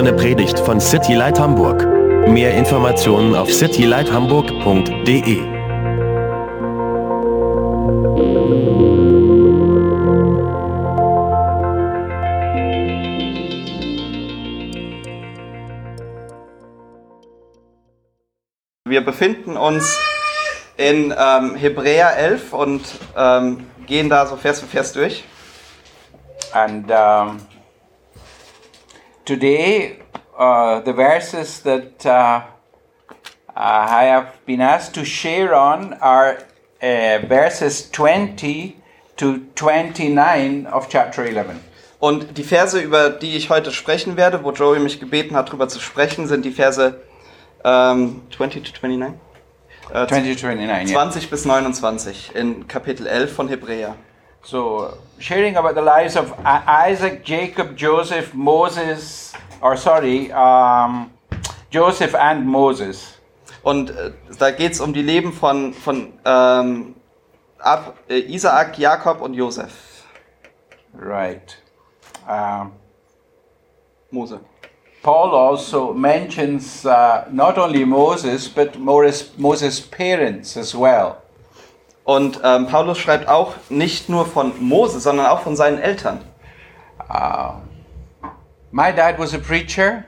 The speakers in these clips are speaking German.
eine Predigt von City Light Hamburg. Mehr Informationen auf citylighthamburg.de. Wir befinden uns in ähm, Hebräer 11 und ähm, gehen da so Vers für Vers durch. And um, today, uh, the verses that uh, I have been asked to share on are uh, verses 20 to 29 of chapter 11. Und die Verse, über die ich heute sprechen werde, wo Joey mich gebeten hat, darüber zu sprechen, sind die Verse ähm, 20 to 29? Äh, 20 to 29, yeah. 20 bis 29 in Kapitel 11 von Hebräer. So, sharing about the lives of Isaac, Jacob, Joseph, Moses, or sorry, um, Joseph and Moses. Und äh, da geht es um die Leben von, von ähm, Ab, äh, Isaak, Jakob und Josef. Right. Um, Mose. Paul also mentions uh, not only Moses, but Moses' parents as well. Und ähm, Paulus schreibt auch nicht nur von Mose, sondern auch von seinen Eltern. Uh, my dad was a preacher,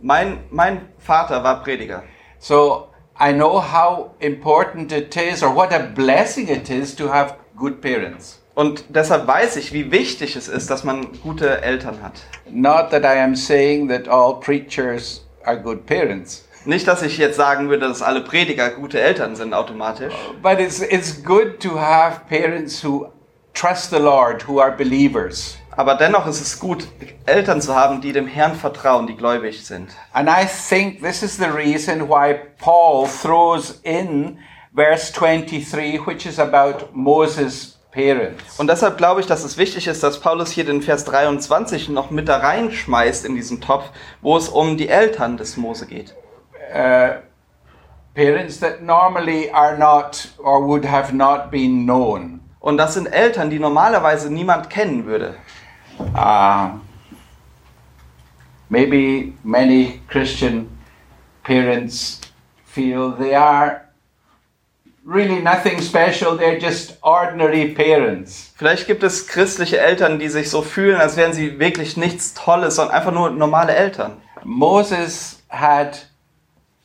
Mein, mein Vater war Prediger. so I know how important it is or what a blessing it is to have good parents. Und deshalb weiß ich, wie wichtig es ist, dass man gute Eltern hat. Not that I am saying that all preachers are good parents, Nicht, dass ich jetzt sagen würde, dass alle Prediger gute Eltern sind automatisch. but it's, it's good to have parents who trust the Lord, who are believers. Aber dennoch ist es gut, Eltern zu haben, die dem Herrn vertrauen, die gläubig sind. And I think this is the reason why Paul throws in verse 23, which is about Moses' parents. Und deshalb glaube ich, dass es wichtig ist, dass Paulus hier den Vers 23 noch mit da reinschmeißt in diesen Topf, wo es um die Eltern des Mose geht. Uh, parents that normally are not or would have not been known. Und das sind Eltern, die normalerweise niemand kennen würde. Uh, maybe many Christian parents feel they are really nothing special, they're just ordinary parents. Vielleicht gibt es christliche Eltern, die sich so fühlen, als wären sie wirklich nichts Tolles, sondern einfach nur normale Eltern. Moses had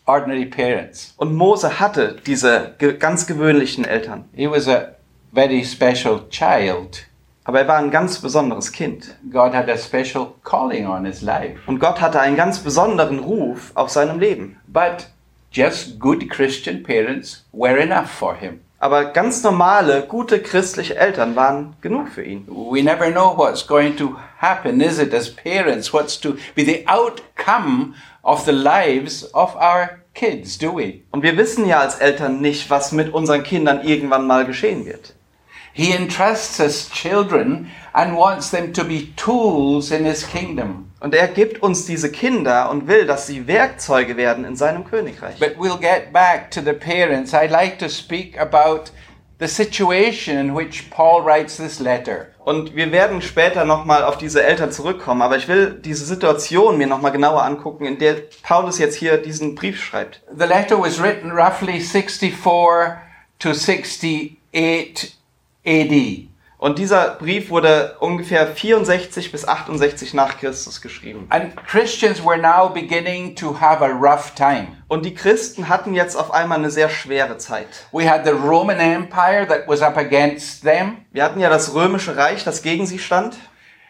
ordinary parents. Und Mose hatte diese ge ganz gewöhnlichen Eltern. He was a very special child. Aber er war ein ganz besonderes Kind. God had a special calling on his life. Und Gott hatte einen ganz besonderen Ruf auf seinem Leben. But just good Christian parents were enough for him. Aber ganz normale, gute christliche Eltern waren genug für ihn. We never know what's going to happen, is it, as parents? What's to be the outcome of the lives of our kids, do we? Und wir wissen ja als Eltern nicht, was mit unseren Kindern irgendwann mal geschehen wird. He entrusts us children and wants them to be tools in his kingdom. Und er gibt uns diese Kinder und will, dass sie Werkzeuge werden in seinem Königreich. But we'll get back to the parents. I'd like to speak about the situation in which Paul writes this letter. Und wir werden später nochmal auf diese Eltern zurückkommen, aber ich will diese Situation mir nochmal genauer angucken, in der Paulus jetzt hier diesen Brief schreibt. The letter was written roughly 64 to 68 AD. Und dieser Brief wurde ungefähr 64 bis 68 nach Christus geschrieben. And Christians were now beginning to have a rough time. Und die Christen hatten jetzt auf einmal eine sehr schwere Zeit. We had the Roman Empire that was up against them. Wir hatten ja das römische Reich, das gegen sie stand.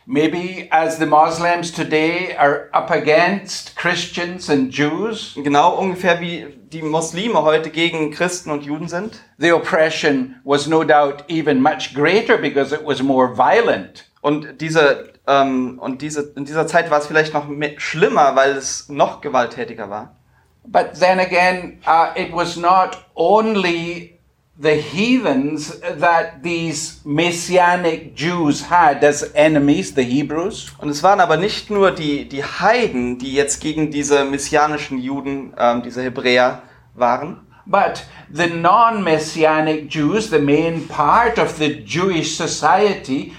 Maybe as the Muslims today are up against Christians and Jews. Genau ungefähr wie die Muslime heute gegen Christen und Juden sind. The oppression was no doubt even much greater because it was more violent. Und diese, ähm, und diese, in dieser Zeit war es vielleicht noch mehr, schlimmer, weil es noch gewalttätiger war. But then again, uh, it was not only the heathens that these messianic Jews had as enemies, the Hebrews. Und es waren aber nicht nur die, die Heiden, die jetzt gegen diese messianischen Juden, ähm, diese Hebräer waren, But the non Messianic Jews, the main part of the Jewish society,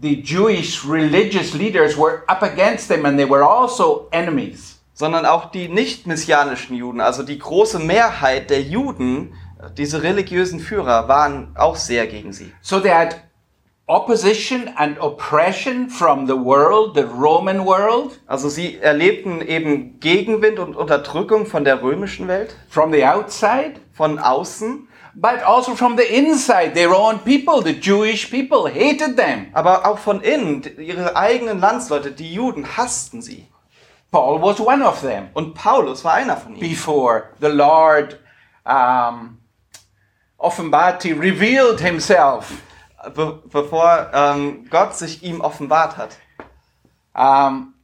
the Jewish religious leaders were up against them and they were also enemies. sondern auch die nicht-messianischen Juden, also die große Mehrheit der Juden, diese religiösen Führer, waren auch sehr gegen sie. So they had opposition and oppression from the world, the Roman world, Also sie erlebten eben Gegenwind und Unterdrückung von der römischen Welt, from the outside, von außen, but also from the inside. Their own people, the Jewish people, hated them. aber auch von innen. Ihre eigenen Landsleute, die Juden, hassten sie. Paul was one of them Und Paulus war einer von ihnen. before the Lord um, offenbart, he revealed himself. Be bevor ähm, Gott sich ihm offenbart hat. Um,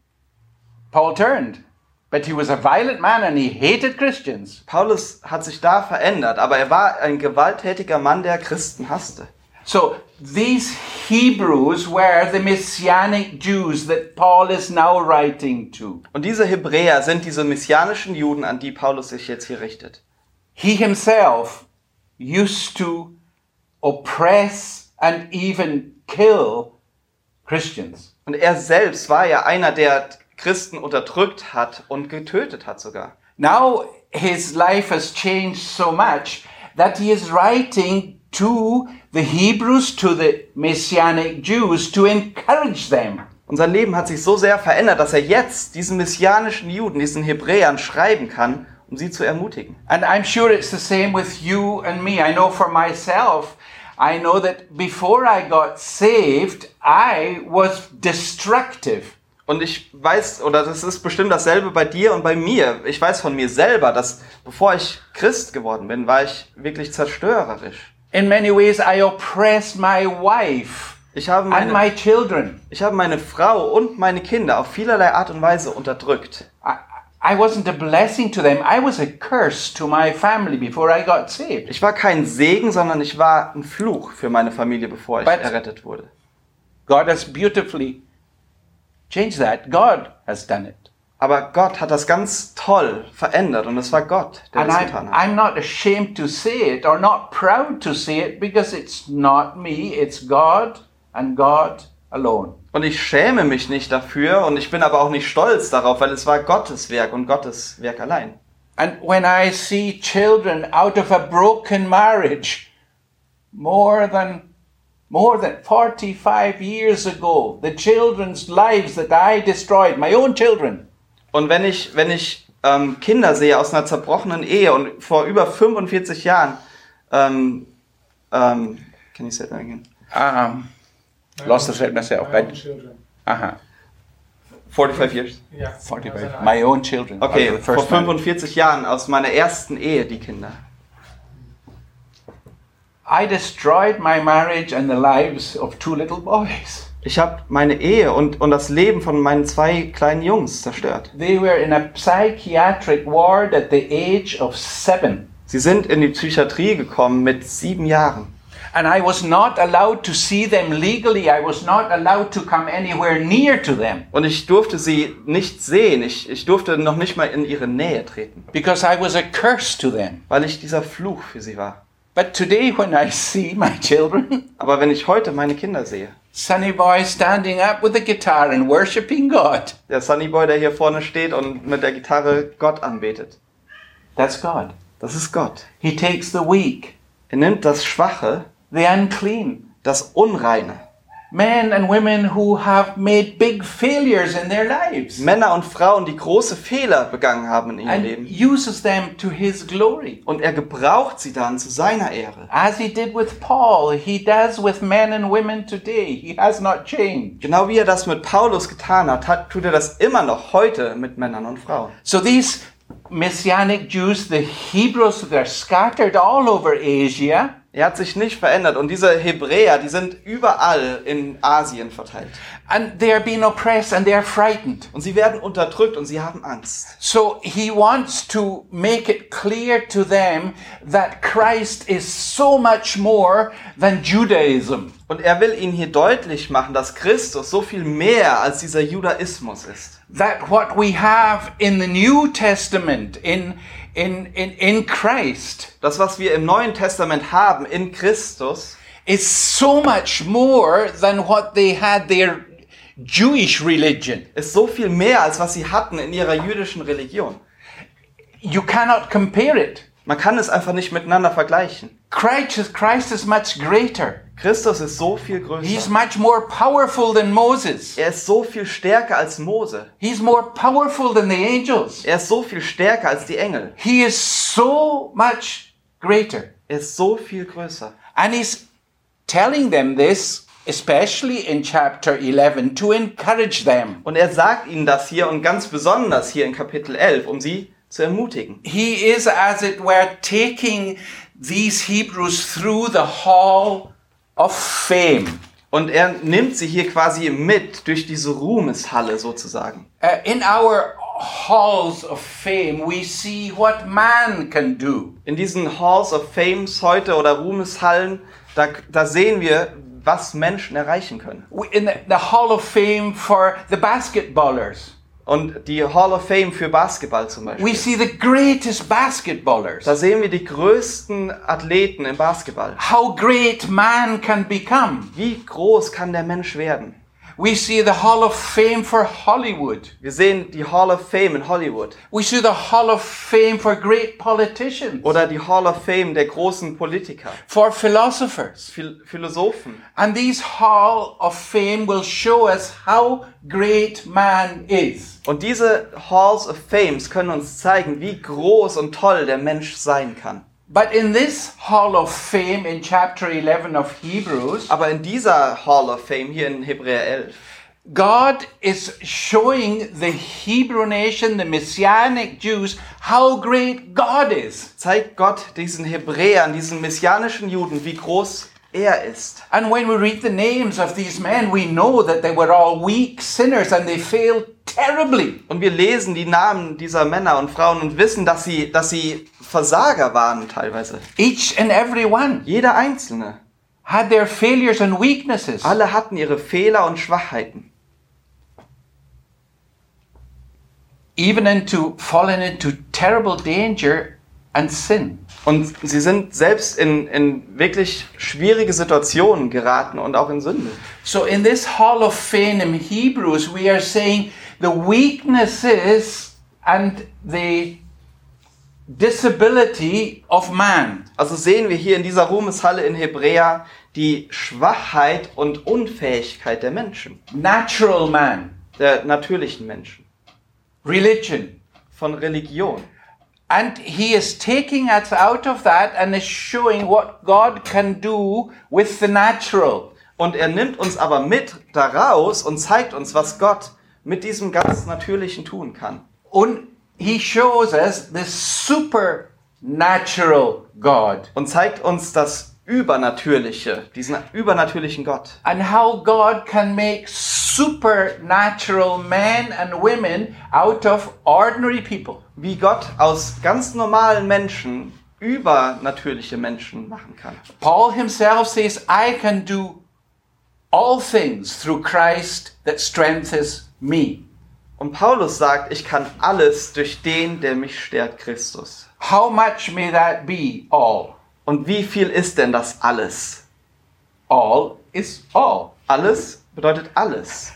Paul turned, but he was a violent man and he hated Christians. Paulus hat sich da verändert, aber er war ein gewalttätiger Mann, der Christen hasste. So these Hebrews were the messianic Jews that Paul is now writing to. Und diese Hebräer sind diese messianischen Juden, an die Paulus sich jetzt hier richtet. He himself used to oppress and even kill Christians. Und er selbst war ja einer, der Christen unterdrückt hat und getötet hat sogar. Now his life has changed so much that he is writing to the Hebrews, to the messianic Jews, to encourage them. Und sein Leben hat sich so sehr verändert, dass er jetzt diesen messianischen Juden, diesen Hebräern schreiben kann, um sie zu ermutigen. And I'm sure it's the same with you and me. I know for myself, I know that before I got saved, I was destructive. Und ich weiß, oder das ist bestimmt dasselbe bei dir und bei mir. Ich weiß von mir selber, dass bevor ich Christ geworden bin, war ich wirklich zerstörerisch. In many ways, I oppressed my wife Ich habe and meine, my children. ich habe meine Frau und meine Kinder auf vielerlei Art und Weise unterdrückt. I, I wasn't a blessing to them. I was a curse to my family before I got saved. Ich war kein Segen, sondern ich war ein Fluch für meine Familie, bevor ich But- errettet wurde. God has beautifully changed that. God has done it. Aber Gott hat das ganz toll verändert und es war Gott, der And das I'm, getan hat. I'm not ashamed to say it or not proud to say it because it's not me, it's God and God alone. Und ich schäme mich nicht dafür und ich bin aber auch nicht stolz darauf, weil es war Gottes Werk und Gottes Werk allein. And when I see children out of a broken marriage, more than more than 45 years ago, the children's lives that I destroyed, my own children, Und wenn ich, wenn ich ähm, Kinder sehe aus einer zerbrochenen Ehe und vor über 45 Jahren, ähm, ähm, can you say that again? um, lost the thread myself. My own But, children. uh-huh, 45 years. Yeah. 45. My own children. Okay, the vor first marriage. 45 Jahren aus meiner ersten Ehe die Kinder. I destroyed my marriage and the lives of two little boys. Ich habe meine Ehe und, und das Leben von meinen zwei kleinen Jungs zerstört. They were in a psychiatric ward at the age of seven. Sie sind in die Psychiatrie gekommen mit sieben Jahren. And I was not allowed to see them legally. I was not allowed to come anywhere near to them Und ich durfte sie nicht sehen. Ich, ich durfte noch nicht mal in ihre Nähe treten, because I was a curse to them. weil ich dieser Fluch für sie war. But today, when I see my children, Aber wenn ich heute meine Kinder sehe, Sonny Boy standing up with a guitar and worshiping God, der Sunny Boy, der hier vorne steht und mit der Gitarre Gott anbetet, that's God. das ist Gott. He takes the weak, Er nimmt das Schwache, the unclean, das Unreine, men and women who have made big failures in their lives, Männer und Frauen, die große Fehler begangen haben in ihrem and Leben. uses them to His glory. Und er gebraucht sie dann zu seiner Ehre. As He did with Paul, He does with men and women today. He has not changed. Genau wie er das mit Paulus getan hat, hat tut er das immer noch heute mit Männern und Frauen. So these Messianic Jews, the Hebrews, they're scattered all over Asia. Er hat sich nicht verändert und diese Hebräer, die sind überall in Asien verteilt. And they are being oppressed and they are frightened. Und sie werden unterdrückt und sie haben Angst. So he wants to make it clear to them that Christ is so much more than Judaism. Und er will ihnen hier deutlich machen, dass Christus so viel mehr als dieser Judaismus ist. That what we have in the New Testament, in, in, in, in Christ, Das, was wir im Neuen Testament haben in Christus, is so much more than what they had their Jewish religion. ist so viel mehr, als was sie hatten in ihrer jüdischen Religion. You cannot compare it. Man kann es einfach nicht miteinander vergleichen. Christ is, Christ is much greater. Christus ist so viel He's größer. much more powerful than Moses. Er ist so viel stärker als Mose. He's more powerful than the angels. Er ist so viel stärker als die Engel. He is so much greater. Er ist so viel größer. And he's telling them this, especially in chapter 11, to encourage them. Und er sagt ihnen das hier und ganz besonders hier in Kapitel 11, um sie zu ermutigen. He is, as it were, taking these Hebrews through the hall of fame. Und er nimmt sie hier quasi mit durch diese Ruhmeshalle sozusagen. Uh, in our halls of fame, we see what man can do. In diesen Halls of Fames heute oder Ruhmeshallen, da, da sehen wir, was Menschen erreichen können. In the, the hall of fame for the basketballers, Und die Hall of Fame für Basketball zum Beispiel. we see the greatest basketballers. Da sehen wir die größten Athleten im Basketball. How great man can become. Wie groß kann der Mensch werden? We see the hall of fame for Hollywood. Wir sehen die Hall of Fame in Hollywood We see the hall of fame for great politicians, oder die Hall of Fame der großen Politiker, for philosophers. Phil Philosophen. And these hall of fame will show us how great man is. Und diese Halls of Fames können uns zeigen, wie groß und toll der Mensch sein kann. But in this hall of fame in chapter 11 of Hebrews, Aber in dieser Hall of Fame hier in Hebräer 11, God is showing the Hebrew nation, the Messianic Jews, how great God is. zeigt Gott diesen Hebräern, diesen messianischen Juden, wie groß er ist. And when we read the names of these men, we know that they were all weak sinners and they failed terribly. Und wir lesen die Namen dieser Männer und Frauen und wissen, dass sie, dass sie Versager waren teilweise. Each and every one Jeder Einzelne. had their failures and weaknesses. Alle hatten ihre Fehler und Schwachheiten. even into fallen into terrible danger and sin. Und sie sind selbst in, in wirklich schwierige Situationen geraten und auch in Sünde. So in this hall of fame in Hebrews, we are saying the weaknesses and the disability of man. Also sehen wir hier in dieser Ruhmeshalle in Hebräer die Schwachheit und Unfähigkeit der Menschen, Natural man, der natürlichen Menschen, religion. von Religion. And he is taking us out of that and is showing what God can do with the natural. Und er nimmt uns aber mit daraus und zeigt uns, was Gott mit diesem ganz Natürlichen tun kann. And he shows us the supernatural God. Und zeigt uns das Übernatürliche, diesen übernatürlichen Gott. and how God can make supernatural men and women out of ordinary people. Wie Gott aus ganz normalen Menschen übernatürliche Menschen machen kann. Paul himself says, I can do all things through Christ that strengthens me. Und Paulus sagt, ich kann alles durch den, der mich stärkt, Christus. How much may that be? All. Und wie viel ist denn das alles? All is all. Alles bedeutet alles.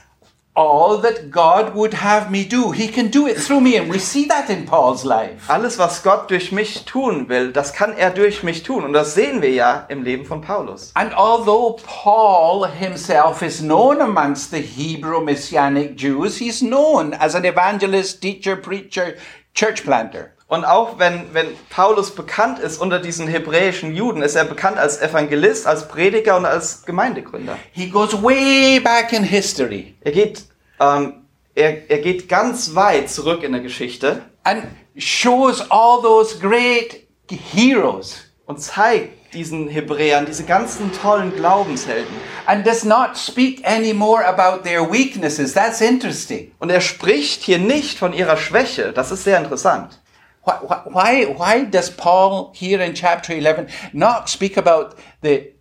All that God would have me do. He can do it through me. And we see that in Paul's life. Alles, was Gott durch mich tun will, das kann er durch mich tun. Und das sehen wir ja im Leben von Paulus. And although Paul himself is known amongst the Hebrew Messianic Jews, he's known as an evangelist, teacher, preacher, church planter. Und auch wenn, wenn Paulus bekannt ist unter diesen hebräischen Juden, ist er bekannt als Evangelist, als Prediger und als Gemeindegründer. He goes way back in history Er geht, ähm, er, er geht ganz weit zurück in der Geschichte and shows all those great heroes und zeigt diesen Hebräern diese ganzen tollen Glaubenshelden. and does not speak anymore about their weaknesses. That's interesting. Und er spricht hier nicht von ihrer Schwäche. Das ist sehr interessant. Why, why, why does Paul here in chapter 11 not speak about the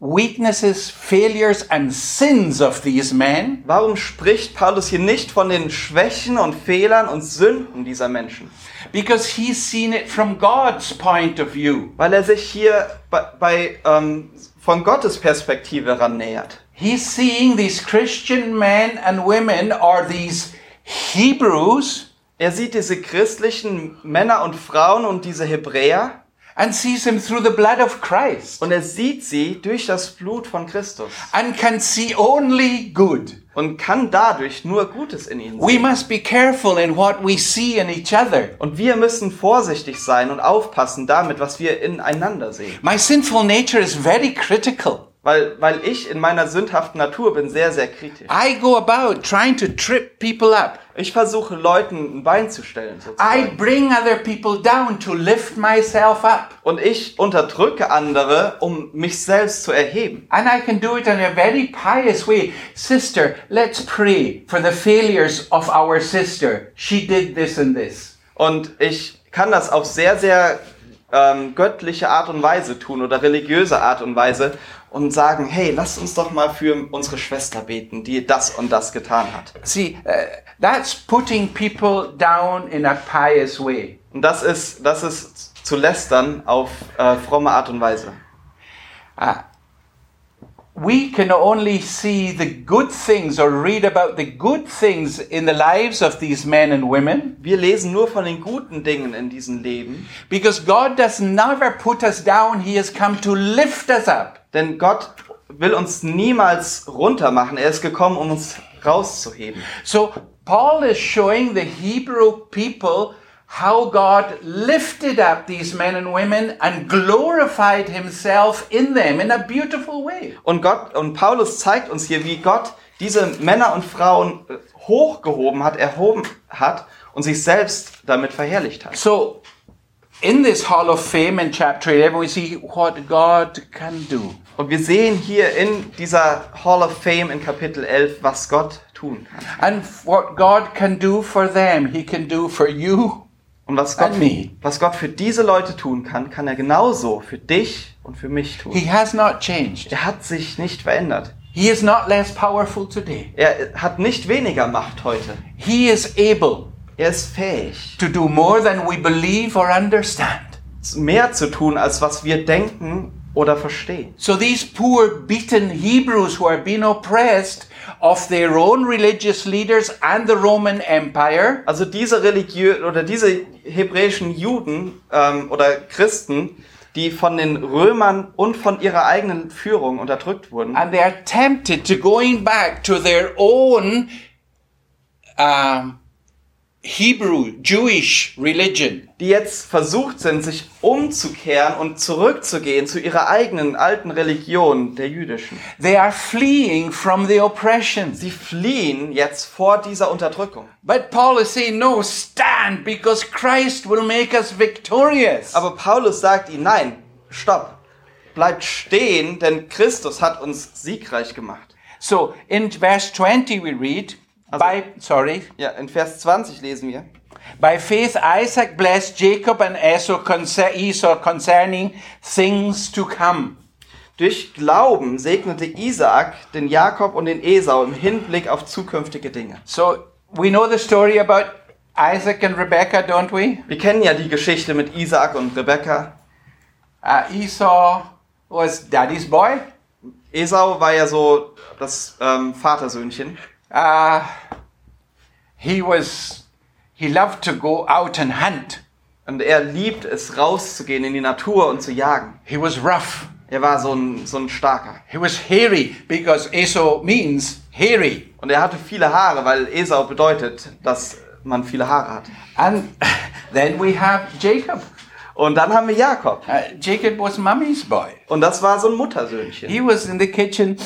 weaknesses, failures, and sins of these men? Warum spricht Paulus hier nicht von den Schwächen und Fehlern und Sünden dieser Menschen? Because he's seen it from God's point of view. Weil er sich hier bei, bei ähm, von Gottes Perspektive ran nähert. He's seeing these Christian men and women or these Hebrews Er sieht diese christlichen Männer und Frauen und diese Hebräer and sees them through the blood of Christ und er sieht sie durch das Blut von Christus and can see only good. und kann dadurch nur Gutes in ihnen We sehen. must be careful in what we see in each other. Und wir müssen vorsichtig sein und aufpassen damit, was wir ineinander sehen. My sinful nature is very critical. Weil, weil ich in meiner sündhaften Natur bin sehr, sehr kritisch. I go about trying to trip people up. Ich versuche Leuten ein Bein zu stellen. I Sozusagen. bring other people down to lift myself up. Und ich unterdrücke andere, um mich selbst zu erheben. And I can do it in a very pious way. Sister, let's pray for the failures of our sister. She did this and this. Und ich kann das auf sehr, sehr ähm, göttliche Art und Weise tun oder religiöse Art und Weise und sagen, hey, lasst uns doch mal für unsere Schwester beten, die das und das getan hat. See, uh, that's putting people down in a pious way. Und das ist, das ist zu lästern auf äh, fromme Art und Weise. We can only see the good things or read about the good things in the lives of these men and women Wir lesen nur von den guten Dingen in diesem Leben, because God does never put us down. He has come to lift us up. Denn Gott will uns niemals runtermachen. Er ist gekommen, um uns rauszuheben. So Paul is showing the Hebrew people how God lifted up these men and women and glorified himself in them in a beautiful way. Und Gott und Paulus zeigt uns hier, wie Gott diese Männer und Frauen äh, hochgehoben hat, erhoben hat und sich selbst damit verherrlicht hat. So in this Hall of Fame in chapter 11 we see what God can do. Und wir sehen hier in dieser Hall of Fame in Kapitel 11, was Gott tun kann. And what God can do for them, he can do for you Und was Gott, was Gott für diese Leute tun kann, kann er genauso für dich und für mich tun. He has not changed. Er hat sich nicht verändert. He is not less powerful today. Er hat nicht weniger Macht heute. He is able Er ist fähig, to do more than we believe or understand. mehr zu tun, als was wir denken oder verstehen. So these poor beaten Hebrews who are being oppressed of their own religious leaders and the Roman Empire, Also diese Religion oder diese hebräischen Juden ähm, oder Christen, die von den Römern und von ihrer eigenen Führung unterdrückt wurden, and they are tempted to going back to their own um, Hebrew Jewish religion. die jetzt versucht sind, sich umzukehren und zurückzugehen zu ihrer eigenen alten Religion, der jüdischen. They are fleeing from the oppression. Sie fliehen jetzt vor dieser Unterdrückung. But Paul is saying, no, stand because Christ will make us victorious. Aber Paulus sagt ihnen, nein, stopp, bleibt stehen, denn Christus hat uns siegreich gemacht. So in verse 20 we read, by, sorry, Ja, in Vers 20 lesen wir. by faith Isaac blessed Jacob and Esau, concer- Esau concerning things to come. Durch Glauben segnete Isaak den Jakob und den Esau im Hinblick auf zukünftige Dinge. So we know the story about Isaac and Rebekah, don't we? Wir kennen ja die Geschichte mit Isaak und Rebekka. Uh, Esau was daddy's boy. Esau war ja so das ähm, Vatersöhnchen. Uh, he was, he loved to go out and hunt. Und er liebt es, rauszugehen in die Natur und zu jagen. He was rough. Er war so ein, so ein starker. He was hairy because Esau means hairy. Und er hatte viele Haare, weil Esau bedeutet, dass man viele Haare hat. And then we have Jacob. Und dann haben wir Jakob. Uh, Jacob was mommy's boy. Und das war so ein Muttersöhnchen. He was in the kitchen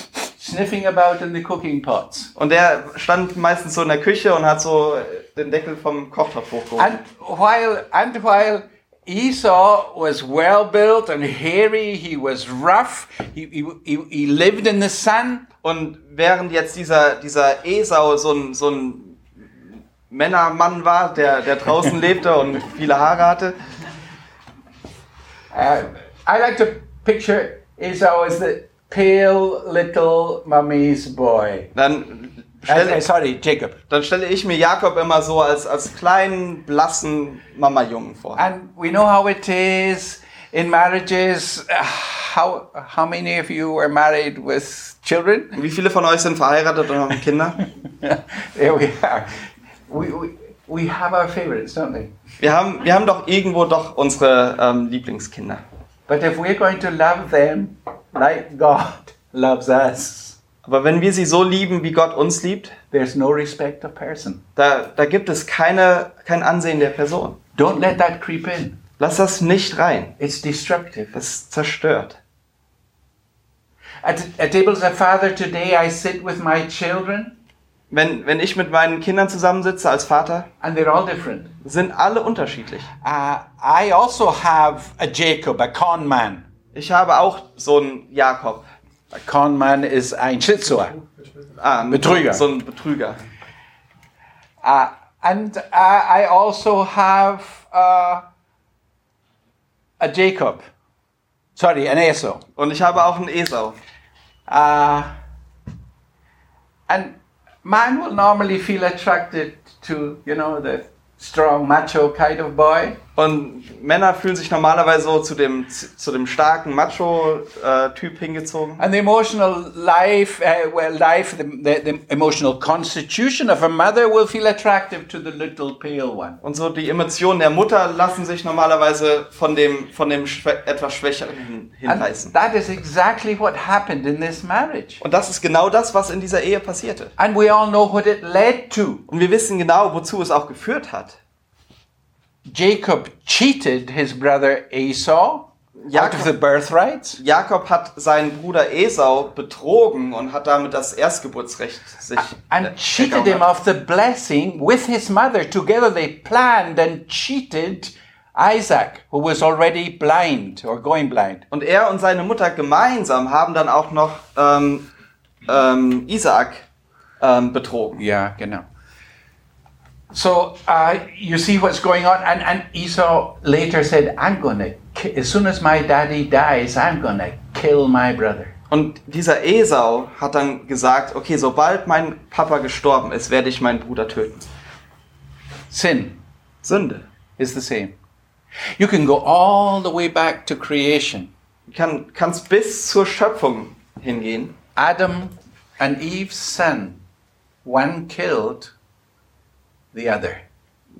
sniffing about in the cooking pots. Und der stand meistens so in der Küche und hat so den Deckel vom Kochtopf hochgehoben. And while and while Esau was well built and hairy, he was rough. He, he, he, he lived in the sun. Und während jetzt dieser, dieser Esau so ein, so ein Männermann war, der, der draußen lebte und viele Haare hatte, Uh, I like to picture Esau as the pale little mummy's boy. Dann Uh, uh, stelle, sorry, Jacob. dann stelle ich mir Jakob immer so als, als kleinen, blassen Mama-Jungen vor. And we know how it is in marriages. How, how many of you are married with children? Wie viele von euch sind verheiratet und haben Kinder? There we are. We, we, we have our favorites, don't we? Wir haben, wir haben doch irgendwo doch unsere ähm, Lieblingskinder. But if we're going to love them like God loves us, Aber wenn wir sie so lieben, wie Gott uns liebt, there's no respect of person. da, da gibt es keine, kein Ansehen der Person. Don't let that creep in. Lass das nicht rein. It's destructive. Das zerstört. At, at table as a father today, I sit with my children, Wenn, wenn ich mit meinen Kindern zusammensitze als Vater, and they're all different. sind alle unterschiedlich. Uh, I also have a Jacob, a con man. Ich habe auch so einen Jakob. A con man is ein Schizua. Ah, ein Betrüger. So ein Betrüger. Uh, and uh, I also have uh, a Jacob. Sorry, an Esau. Und ich habe auch einen Esau. Uh, and man will normally feel attracted to, you know, the strong macho kind of boy. Und Männer fühlen sich normalerweise so zu dem, zu dem starken Macho-Typ hingezogen. And the emotional life, uh, well, life, the, the, the emotional constitution of a mother will feel attractive to the little pale one. Und so die Emotionen der Mutter lassen sich normalerweise von dem, von dem schwä etwas Schwächeren hin And hinreißen. that is exactly what happened in this marriage. Und das ist genau das, was in dieser Ehe passierte. And we all know what it led to. Und wir wissen genau, wozu es auch geführt hat. Jacob cheated his brother Esau out Jakob- of the birthrights. Jakob hat seinen Bruder Esau betrogen und hat damit das Erstgeburtsrecht sich and cheated him of the blessing with his mother. Together they planned and cheated Isaac, who was already blind or going blind. Und er und seine Mutter gemeinsam haben dann auch noch ähm, ähm, Isaak ähm, betrogen. Yeah, genau. So uh, you see what's going on, and, and Esau later said, "I'm gonna, ki- as soon as my daddy dies, I'm gonna kill my brother." Und dieser Esau hat dann gesagt, okay, sobald mein Papa gestorben ist, werde ich meinen Bruder töten. Sin Sünde. is the same. You can go all the way back to creation. Kann, kannst bis zur Schöpfung hingehen. Adam and Eve's son, one killed the other.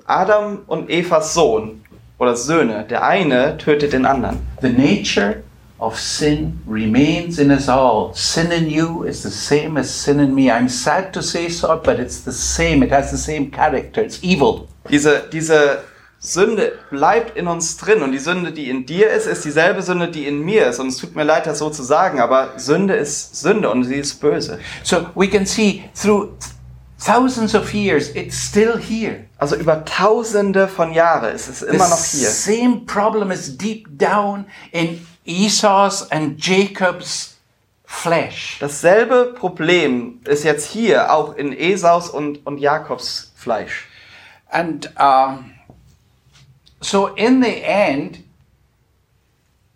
Adam und Evas Sohn oder Söhne, der eine tötet den anderen. The nature of sin remains in us all. Sin in you is the same as sin in me. I'm sad to say so, but it's the same. It has the same character. It's evil. Diese, diese Sünde bleibt in uns drin und die Sünde, die in dir ist, ist dieselbe Sünde, die in mir ist. Und es tut mir leid, das so zu sagen, aber Sünde ist Sünde und sie ist böse. So we can see through thousands of years, it's still here. Also über tausende von Jahren ist es immer noch the hier. same problem is deep down in Esau's and Jacob's flesh. Dasselbe Problem ist jetzt hier auch in Esaus und, und Jakobs Fleisch. And um, so, in the end,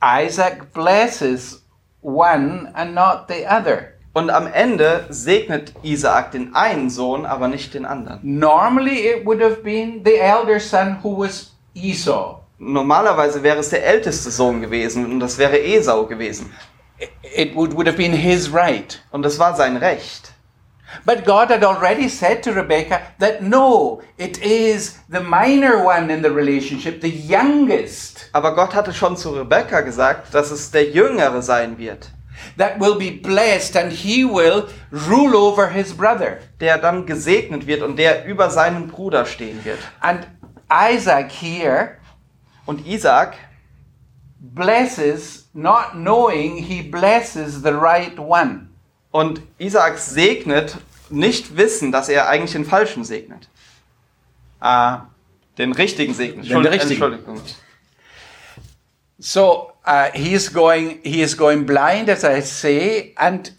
Isaac blesses one and not the other. Und am Ende segnet Isaak den einen Sohn, aber nicht den anderen. Normally, it would have been the elder son who was Esau. Normalerweise wäre es der älteste Sohn gewesen und das wäre Esau gewesen. It would, would have been his right. Und das war sein Recht. But God had already said to Rebekah that no, it is the minor one in the relationship, the youngest, Aber Gott hatte schon zu Rebekka gesagt, dass es der Jüngere sein wird, that will be blessed and he will rule over his brother. der dann gesegnet wird und der über seinen Bruder stehen wird. And Isaac here Und Isaak blesses, not knowing he blesses the right one. und Isaak segnet, nicht wissen, dass er eigentlich den Falschen segnet. Uh, Den richtigen segnet. Den richtigen. Entschuldigung. so uh, he is going, he is going blind, as I say, and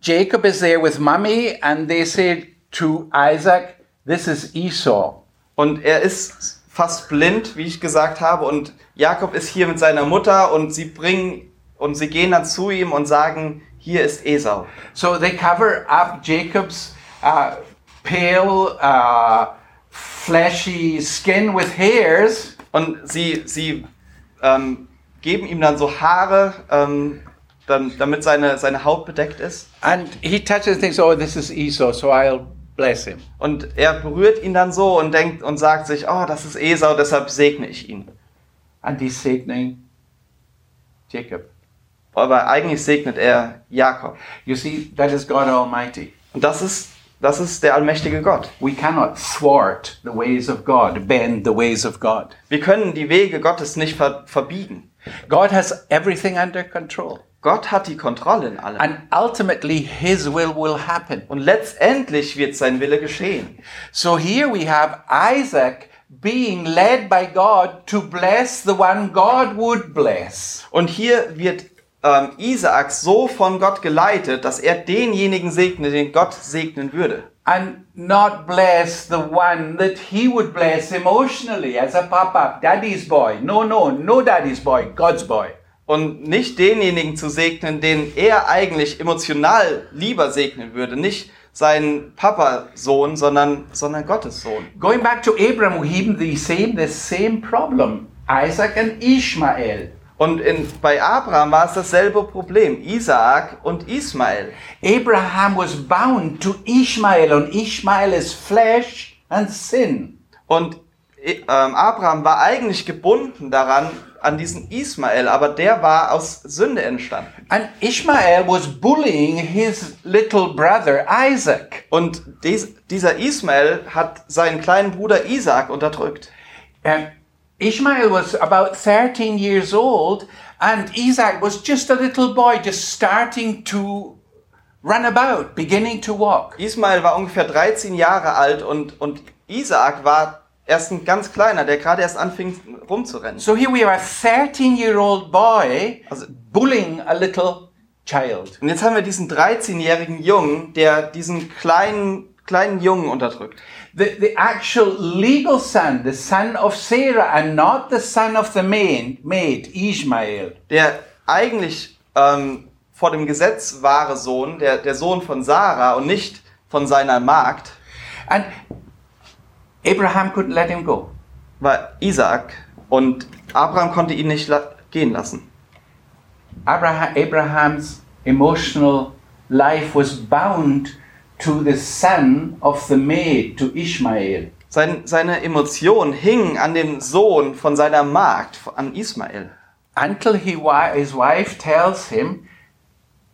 Jacob is there with mommy, and they say to Isaac, "This is Esau." Und er ist fast blind, wie ich gesagt habe, und Jakob ist hier mit seiner Mutter und sie bringen und sie gehen dann zu ihm und sagen, hier ist Esau. So they cover up Jacob's uh, pale, uh, fleshy skin with hairs, Und sie, sie ähm, geben ihm dann so Haare, ähm, dann, damit seine, seine Haut bedeckt ist. and he touches and thinks, "Oh, this is Esau, so I'll bless him." Und er berührt ihn dann so und denkt und sagt sich, oh, das ist Esau, deshalb segne ich ihn. And he's signaling Jacob. Aber eigentlich segnet er Jakob. You see, that is God Almighty. Und das ist, das ist der allmächtige Gott. We cannot thwart the ways of God, bend the ways of God. Wir können die Wege Gottes nicht ver verbiegen. God has everything under control. Gott hat die Kontrolle in allem. And ultimately, His will will happen. Und letztendlich wird sein Wille geschehen. So here we have Isaac being led by God to bless the one God would bless. Und hier wird ähm, Isaak so von Gott geleitet, dass er denjenigen segnet, den Gott segnen würde. And not bless the one that he would bless emotionally as a papa, daddy's boy. No, no, no daddy's boy, God's boy. Und nicht denjenigen zu segnen, den er eigentlich emotional lieber segnen würde. Nicht seinen Papa-Sohn, sondern, sondern Gottes Sohn. Going back to Abraham, we have the same, the same problem. Isaac and Ishmael. Und in, bei Abraham war es dasselbe Problem. Isaak und Ismael. Abraham was bound to Ishmael, and Ishmael is flesh and sin. Und äh, ähm, Abraham war eigentlich gebunden daran, an diesen Ismael, aber der war aus Sünde entstanden. And Ishmael was bullying his little brother Isaac. Und dies, dieser Ismael hat seinen kleinen Bruder Isaak unterdrückt. And Ishmael was about 13 years old, and Isaac was just a little boy, just starting to run about, beginning to walk. Ismael war ungefähr 13 Jahre alt und, und Isaak war erst ein ganz kleiner, der gerade erst anfing rumzurennen. So here we are, a 13 year old boy Also- bullying a little child. Und jetzt haben wir diesen 13-jährigen Jungen, der diesen kleinen, kleinen Jungen unterdrückt. The, the actual legal son, the son of Sarah, and not the son of the maid, maid Ishmael. Der eigentlich ähm, vor dem Gesetz wahre Sohn, der, der Sohn von Sarah und nicht von seiner Magd, And Abraham couldn't let him go. war Isaak. Und Abraham konnte ihn nicht la gehen lassen. Abraham, Abraham's emotional life was bound to the son of the maid, to Ishmael. Sein, seine Emotionen hingen an dem Sohn von seiner Magd, an Ismael. Until he, his wife tells him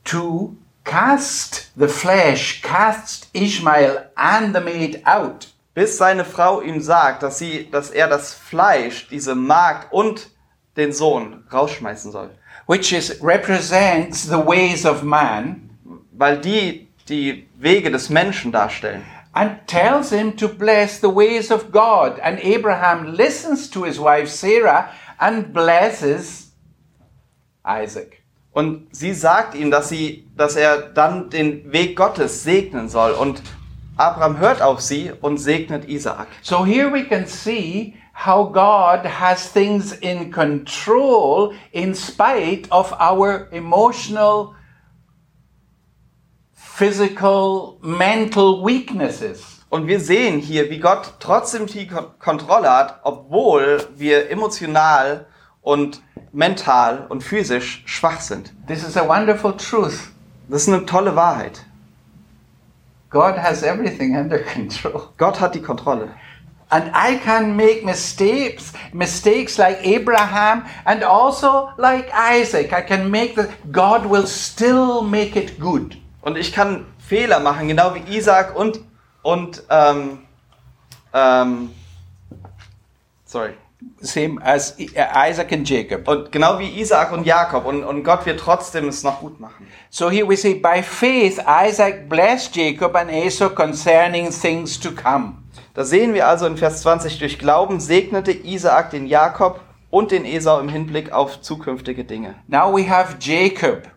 to cast the flesh, cast Ishmael and the maid out. Bis seine Frau ihm sagt, dass, sie, dass er das Fleisch, diese Magd und den Sohn rausschmeißen soll. which is represents the ways of man, Weil die die Wege des Menschen darstellen. and tells him to bless the ways of God. And Abraham listens to his wife Sarah and blesses Isaac. Und sie sagt ihm, dass, sie, dass er dann den Weg Gottes segnen soll. Und Abraham hört auf sie und segnet Isaak. So here we can see how God has things in control in spite of our emotional, physical, mental weaknesses. Und wir sehen hier, wie Gott trotzdem die Kon Kontrolle hat, obwohl wir emotional und mental und physisch schwach sind. This is a wonderful truth. Das ist eine tolle Wahrheit. God has everything under control. Gott hat die Kontrolle. And I can make mistakes, mistakes like Abraham and also like Isaac. I can make the, God will still make it good. Und ich kann Fehler machen, genau wie Isaac und, und ähm, ähm, sorry. Same as I- Isaac and Jacob. Und genau wie Isaac und Jakob. Und, und Gott wird trotzdem es noch gut machen. So here we see, by faith, Isaac blessed Jacob and Esau concerning things to come. Da sehen wir also in Vers 20, durch Glauben segnete Isaak den Jakob und den Esau im Hinblick auf zukünftige Dinge. Now we have Jacob,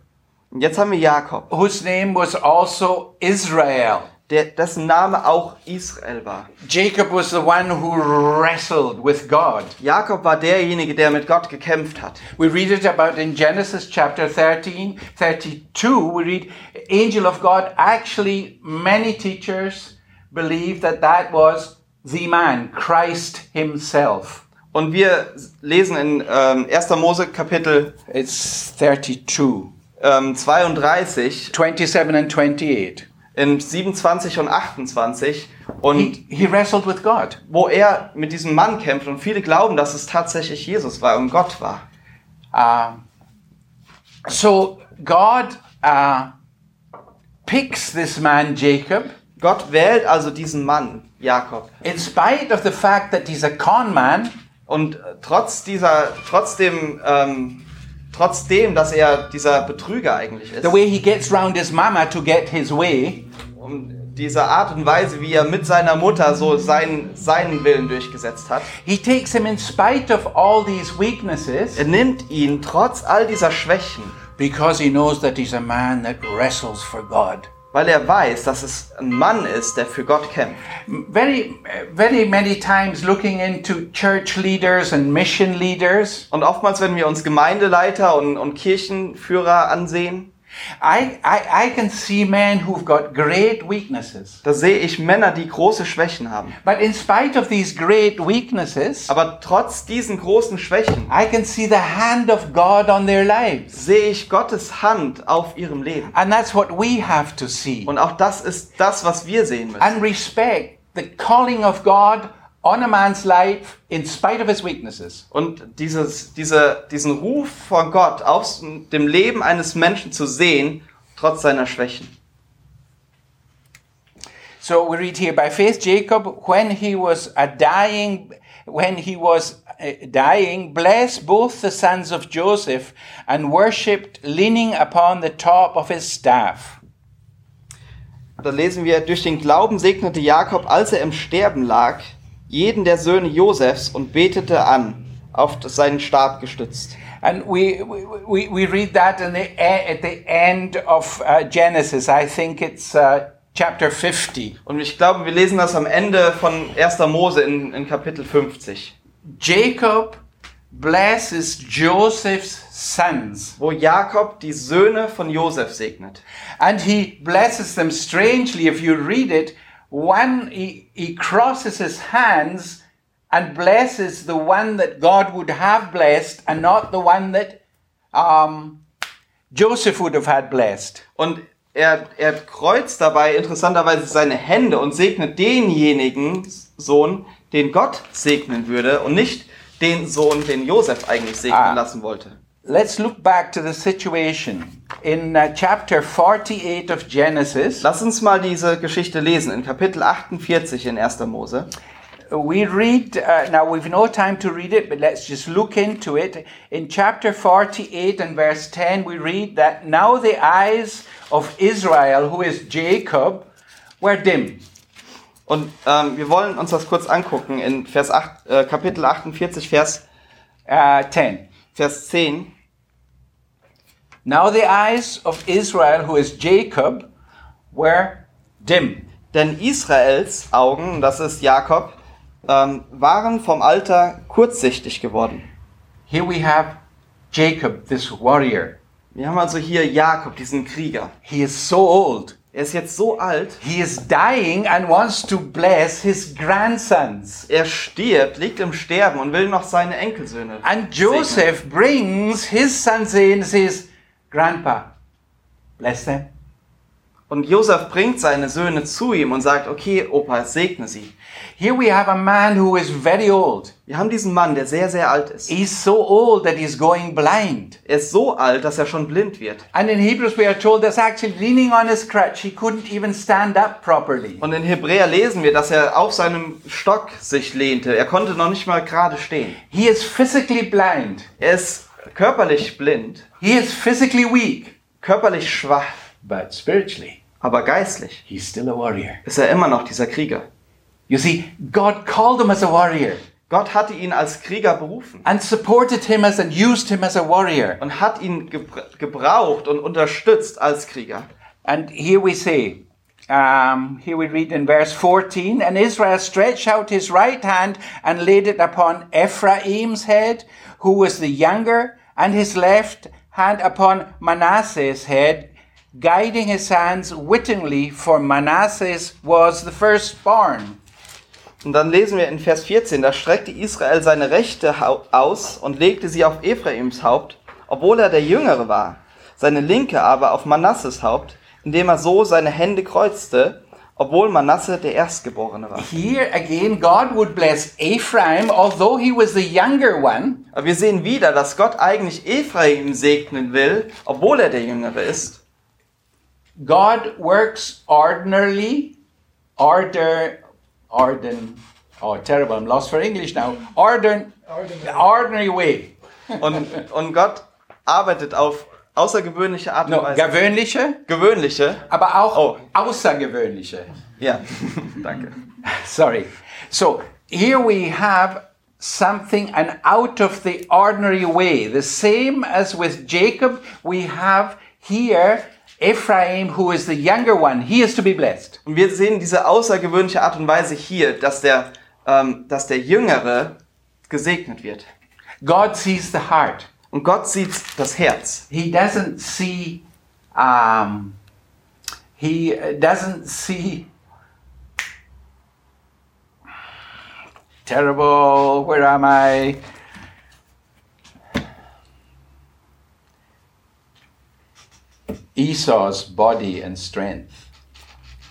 Und jetzt haben wir Jakob. whose name was also Israel. der, dessen Name auch Israel war. Jacob was the one who wrestled with God. Jakob war derjenige, der mit Gott gekämpft hat. We read it about in Genesis chapter 13, 32. We read, angel of God. Actually, many teachers believe that that was the man, Christ himself. Und wir lesen in ähm, 1. Mose Kapitel It's 32, ähm, 32 27 and 28. in 27 und 28 und He, he wrestled with God. wo er mit diesem Mann kämpft und viele glauben, dass es tatsächlich Jesus war und Gott war. Um, so God uh, picks this man, Jacob, Gott wählt also diesen Mann, Jakob. in spite of the fact that he's a con man. Und trotz dieser, trotzdem, ähm, trotzdem, dass er dieser Betrüger eigentlich ist, The way he gets round his mama to get his way, um diese Art und Weise, wie er mit seiner Mutter so seinen, seinen Willen durchgesetzt hat, he takes him in spite of all these weaknesses. Er nimmt ihn trotz all dieser Schwächen, because he knows that he's a man that wrestles for God. Weil er weiß, dass es ein Mann ist, der für Gott kämpft. Very, very many times looking into church leaders and mission leaders, Und oftmals, wenn wir uns Gemeindeleiter und, und Kirchenführer ansehen, I, I, I can see men who've got great weaknesses. da sehe ich Männer, die große Schwächen haben. But in spite of these great weaknesses, Aber trotz diesen großen Schwächen I can see the hand of God on their lives. sehe ich Gottes Hand auf ihrem Leben. And that's what we have to see. Und auch das ist das, was wir sehen müssen. And respect the calling of God on a man's life in spite of his weaknesses. Und dieses, diese, diesen Ruf von Gott aus dem Leben eines Menschen zu sehen, trotz seiner Schwächen. So we read here by faith Jacob when he was a dying when he was uh, dying blessed both the sons of Joseph and worshipped leaning upon the top of his staff. Da lesen wir, durch den Glauben segnete Jakob, als er im Sterben lag, jeden der Söhne Josefs und betete an, auf seinen Stab gestützt. And we, we, we read that in the, at the end of uh, Genesis. I think it's uh, chapter 50. Und ich glaube, wir lesen das am Ende von 1. Mose in, in Kapitel 50, Jacob blesses Joseph's sons. wo Jakob die Söhne von Josef segnet. And he blesses them strangely. If you read it, one, he, he crosses his hands and blesses the one that God would have blessed and not the one that um, Joseph would have had blessed. Und er, er kreuzt dabei interessanterweise seine Hände und segnet denjenigen Sohn, den Gott segnen würde und nicht den Sohn, den Josef eigentlich segnen Ah. lassen wollte. Let's look back to the situation in uh, chapter 48 of Genesis. Lass uns mal diese Geschichte lesen in Kapitel 48 in 1. Mose. We read, uh, now we've no time to read it, but let's just look into it. In chapter 48 and verse 10, we read that now the eyes of Israel, who is Jacob, were dim. Und ähm, wir wollen uns das kurz angucken in Vers 8, äh, Kapitel 48, Vers, Uh, 10. Vers 10. Now the eyes of Israel, who is Jacob, were dim. Denn Israels Augen, das ist Jakob, ähm, waren vom Alter kurzsichtig geworden. Here we have Jacob, this warrior. Wir haben also hier Jakob, diesen Krieger. He is so old. Er ist jetzt so alt, He is dying and wants to bless his grandsons. er stirbt, liegt im Sterben und will noch seine Enkelsöhne. And segnen. Joseph brings his sons in and says, Grandpa, bless them. Und Josef bringt seine Söhne zu ihm und sagt, okay, Opa, segne sie. Here we have a man who is very old. Wir haben diesen Mann, der sehr, sehr alt ist. He's so old that he's going blind. Er ist so alt, dass er schon blind wird. And in Hebrews, we are told that's actually leaning on his crutch. He couldn't even stand up properly. Und in Hebräer lesen wir, dass er auf seinem Stock sich lehnte. Er konnte noch nicht mal gerade stehen. He is physically blind. Er ist körperlich blind, He is physically weak. körperlich schwach, But spiritually, aber geistlich he's still a warrior. ist er immer noch dieser Krieger. You see, God called him as a warrior Gott hatte ihn als Krieger berufen and supported him as and used him as a warrior. und hat ihn gebra- gebraucht und unterstützt als Krieger. And here we say, Um, here we read in verse 14, and Israel stretched out his right hand and laid it upon Ephraim's head, who was the younger, and his left hand upon Manasseh's head, guiding his hands wittingly, for Manasseh was the firstborn. Und dann lesen wir in Vers 14, da streckte Israel seine rechte aus und legte sie auf Ephraims Haupt, obwohl er der Jüngere war, seine linke aber auf Manasses Haupt, indem er so seine Hände kreuzte, obwohl Manasse der Erstgeborene war. Here again, God would bless Ephraim, although he was the younger one. Aber wir sehen wieder, dass Gott eigentlich Ephraim segnen will, obwohl er der Jüngere ist. God works ordinarily, order, ordin, oh terrible, I'm lost for English now. Ordin, the ordinary way. Und, und Gott arbeitet auf außergewöhnliche Art und No, Weise. gewöhnliche, Gewöhnliche. aber auch Oh. außergewöhnliche. Ja, danke. Sorry. So here we have something an out of the ordinary way. The same as with Jacob, we have here Ephraim, who is the younger one. He is to be blessed. Und wir sehen diese außergewöhnliche Art und Weise hier, dass der, ähm, dass der Jüngere gesegnet wird. God sees the heart. Und Gott sieht das Herz. He doesn't see. Um, he doesn't see. Terrible. Where am I? Esau's body and strength.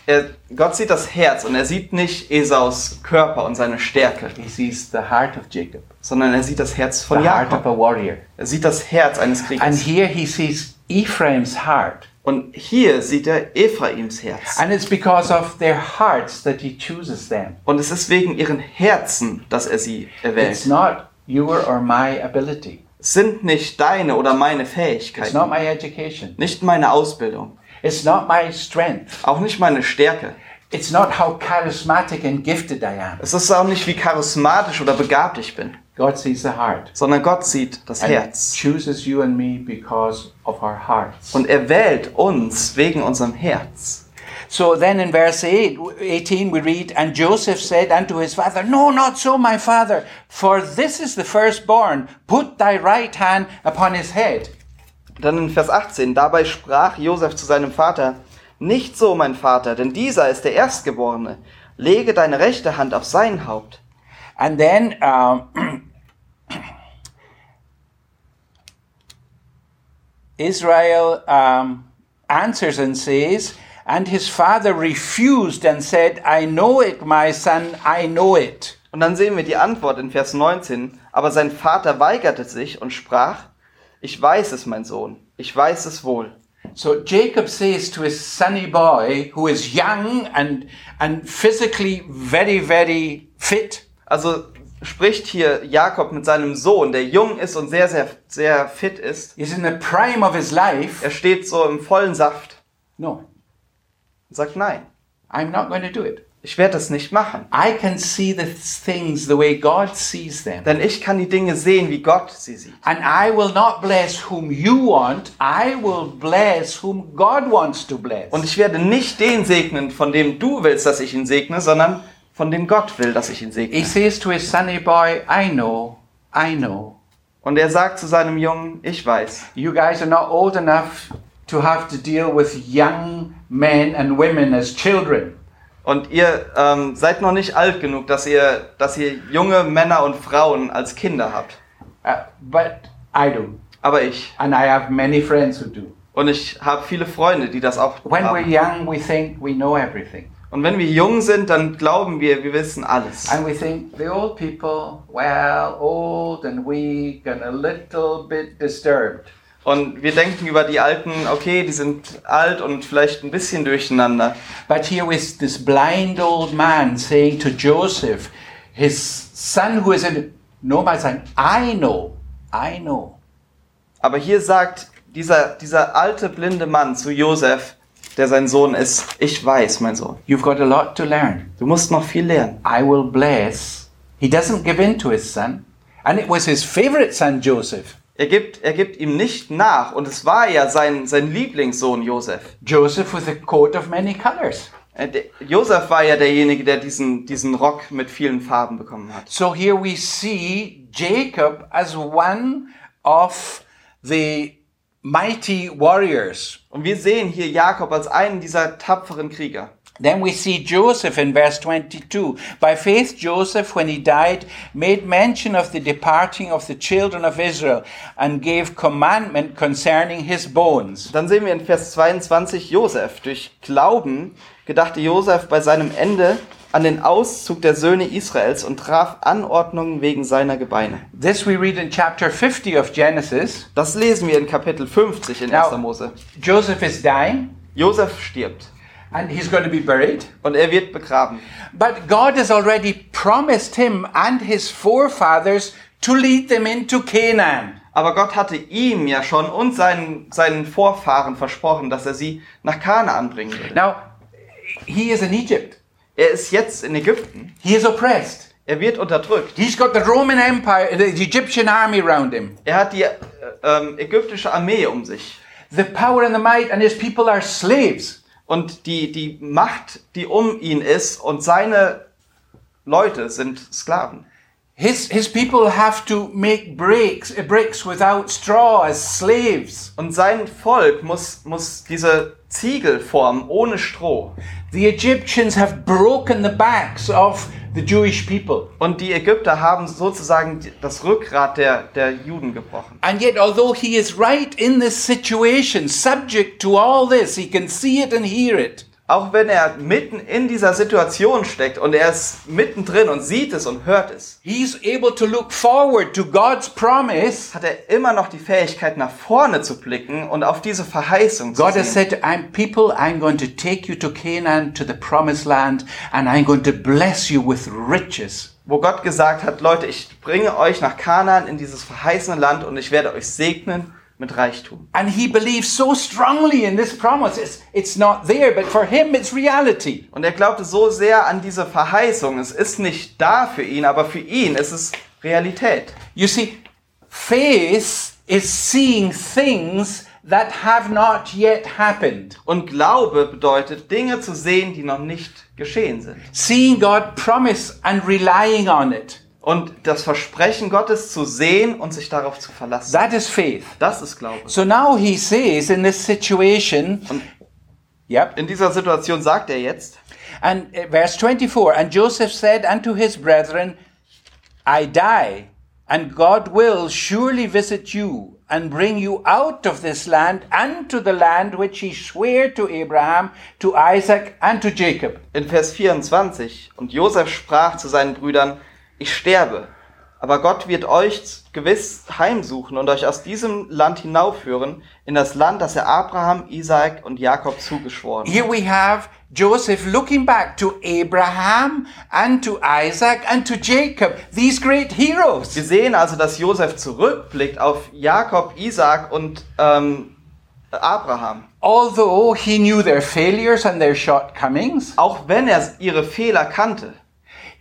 Er, Gott sieht das Herz und er sieht nicht Esaus Körper und seine Stärke, He sees the heart of Jacob, sondern er sieht das Herz the von heart of Jakob. a warrior. Er sieht das Herz eines And Kriegers. here he sees Ephraim's heart. Und hier sieht er Ephraims Herz. And it's because of their hearts that he chooses them. Und es ist wegen ihren Herzen, dass er sie It's erwählt. not your or my ability. Es sind nicht deine oder meine It's not Fähigkeiten, my education. nicht meine Ausbildung, It's not my strength. auch nicht meine Stärke. It's not how charismatic and gifted I am. Es ist auch nicht, wie charismatisch oder begabt ich bin, God sees the heart. sondern Gott sieht das And Herz. chooses you and me because of our hearts. Und er wählt uns wegen unserem Herz. So then in verse 8, 18 we read, And Joseph said unto his father, No, not so, my father, for this is the firstborn. Put thy right hand upon his head. Dann in Vers 18, dabei sprach Josef zu seinem Vater, nicht so, mein Vater, denn dieser ist der Erstgeborene. Lege deine rechte Hand auf sein Haupt. And then um, Israel um, answers and says, And his father refused and said, I know it, my son, I know it. Und dann sehen wir die Antwort in Vers 19. Aber sein Vater weigerte sich und sprach, ich weiß es, mein Sohn, ich weiß es wohl. So Jacob says to his sonny boy, who is young and, and physically very, very fit, Also spricht hier Jakob mit seinem Sohn, der jung ist und sehr, sehr, sehr fit ist. is in the prime of his life. Er steht so im vollen Saft No, und sagt, nein, I'm not going to do it. Ich werde das nicht machen. I can see the things the way God sees them. Denn ich kann die Dinge sehen, wie Gott sie sieht. And I will not bless whom you want, I will bless whom God wants to bless. Und ich werde nicht den segnen, von dem du willst, dass ich ihn segne, sondern von dem Gott will, dass ich ihn he segne. says to his sonny boy, I know, I know. Und er sagt zu seinem Jungen, ich weiß, You guys are not old enough to have to deal with young men and women as children. Und ihr ähm, seid noch nicht alt genug, dass ihr, dass ihr junge Männer und Frauen als Kinder habt. Uh, but I do. Aber ich. And I have many friends who do. Und ich habe viele Freunde, die das auch When we're haben. young, we think we know everything. Und wenn wir jung sind, dann glauben wir, wir wissen alles. And we think the old people, well, old and weak and a little bit disturbed. Und wir denken über die Alten, okay, die sind alt und vielleicht ein bisschen durcheinander. But here was this blind old man saying to Joseph, his son who is in, no, my son, I know, I know. Aber hier sagt dieser, dieser alte blinde Mann zu Josef, der sein Sohn ist, ich weiß, mein Sohn, You've got a lot to learn. du musst noch viel lernen. I will bless. He doesn't give in to his son. And it was his favorite son, Joseph. Er gibt, er gibt ihm nicht nach und es war ja sein, sein Lieblingssohn Josef. Joseph with a coat of many colors. Äh, Josef war ja derjenige, der diesen, diesen Rock mit vielen Farben bekommen hat. So here we see Jacob as one of the mighty warriors. Und wir sehen hier Jakob als einen dieser tapferen Krieger. Then we see Joseph in verse 22. By faith, Joseph, when he died, made mention of the departing of the children of Israel and gave commandment concerning his bones. Dann sehen wir in Vers 22 Josef. Durch Glauben gedachte Josef bei seinem Ende an den Auszug der Söhne Israels und traf Anordnungen wegen seiner Gebeine. This we read in chapter 50 of Genesis. Das lesen wir in Kapitel 50 in 1. Now- Mose. Joseph is dying Josef stirbt and he's going to be buried. und er wird begraben. But God has already promised him and his forefathers to lead them into Canaan. Aber Gott hatte ihm ja schon und seinen, seinen Vorfahren versprochen, dass er sie nach Kanaan bringen würde. Now, he is in Egypt. Er ist jetzt in Ägypten. He is oppressed. Er wird unterdrückt. He's got the Roman Empire, the Egyptian army around him. Er hat die äh, ähm, ägyptische Armee um sich. The power and the might, and his people are slaves. Und die, die Macht, die um ihn ist und seine Leute sind Sklaven. His, his people have to make bricks, uh, bricks without straw as slaves. Und sein Volk muss, muss diese Ziegel formen ohne Stroh. The Egyptians have broken the backs of the Jewish people. Und die Ägypter haben sozusagen das Rückgrat der, der Juden gebrochen. And yet, although he is right in this situation, subject to all this, he can see it and hear it. Auch wenn er mitten in dieser Situation steckt und er ist mittendrin und sieht es und hört es, He's able to look forward to God's promise. hat er immer noch die Fähigkeit, nach vorne zu blicken und auf diese Verheißung zu God has sehen. said, I'm people, I'm going to take you to Canaan, to the promised land, and I'm going to bless you with riches. Wo Gott gesagt hat, Leute, ich bringe euch nach Kanaan in dieses verheißene Land und ich werde euch segnen mit Reichtum. And he believes so strongly in this promise. It's, it's not there, but for him, it's reality. Und er glaubte so sehr an diese Verheißung. Es ist nicht da für ihn, aber für ihn ist es Realität. You see, faith is seeing things that have not yet happened. Und Glaube bedeutet, Dinge zu sehen, die noch nicht geschehen sind. Seeing God promise and relying on it. Und das Versprechen Gottes zu sehen und sich darauf zu verlassen. That is faith. Das ist Glaube. So now he says in this situation, Und yep, in dieser Situation sagt er jetzt, and uh, verse 24, and Joseph said unto his brethren, I die, and God will surely visit you and bring you out of this land unto the land which he sware to Abraham, to Isaac, and to Jacob. in Vers 24, und Josef sprach zu seinen Brüdern, ich sterbe, aber Gott wird euch gewiss heimsuchen und euch aus diesem Land hinaufführen, in das Land, das er Abraham, Isaak und Jakob zugeschworen hat. Here we have Joseph looking back to Abraham and to Isaac and to Jacob, these great heroes. Wir sehen also, dass Josef zurückblickt auf Jakob, Isaak und ähm, Abraham. Although he knew their failures and their shortcomings, Auch wenn er ihre Fehler kannte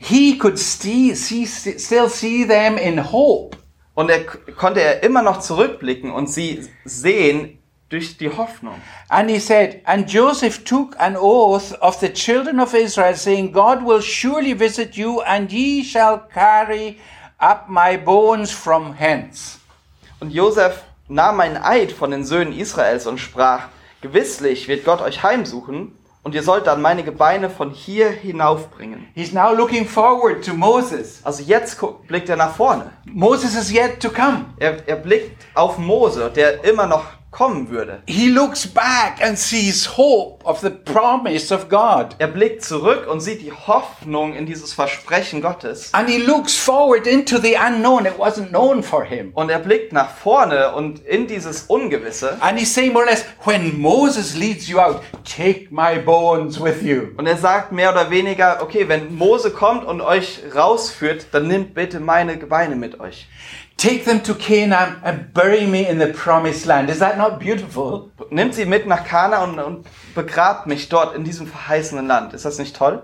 he could sti- see, still see them in hope. und er konnte er immer noch zurückblicken und sie sehen durch die Hoffnung. And he said, And Joseph took an oath of the children of Israel, saying, God will surely visit you, and ye shall carry up my bones from hence. Und Josef nahm einen Eid von den Söhnen Israels und sprach, gewisslich wird Gott euch heimsuchen und ihr sollt dann meine Gebeine von hier hinaufbringen. He's now looking forward to Moses. Also jetzt blickt er nach vorne. Moses is yet to come. Er, er blickt auf Mose, der immer noch kommen würde. He looks back and sees hope of the promise of God. Er blickt zurück und sieht die Hoffnung in dieses Versprechen Gottes. And he looks forward into the unknown. It wasn't known for him. Und er blickt nach vorne und in dieses Ungewisse. And he's saying more or less, when Moses leads you out, take my bones with you. Und er sagt mehr oder weniger, okay, wenn Mose kommt und euch rausführt, dann nimmt bitte meine Gebeine mit euch. Take them to Canaan and bury me in the promised land. Is that not beautiful? Nimmt sie mit nach Kana und, und begrabt mich dort in diesem verheißenen Land. Ist das nicht toll?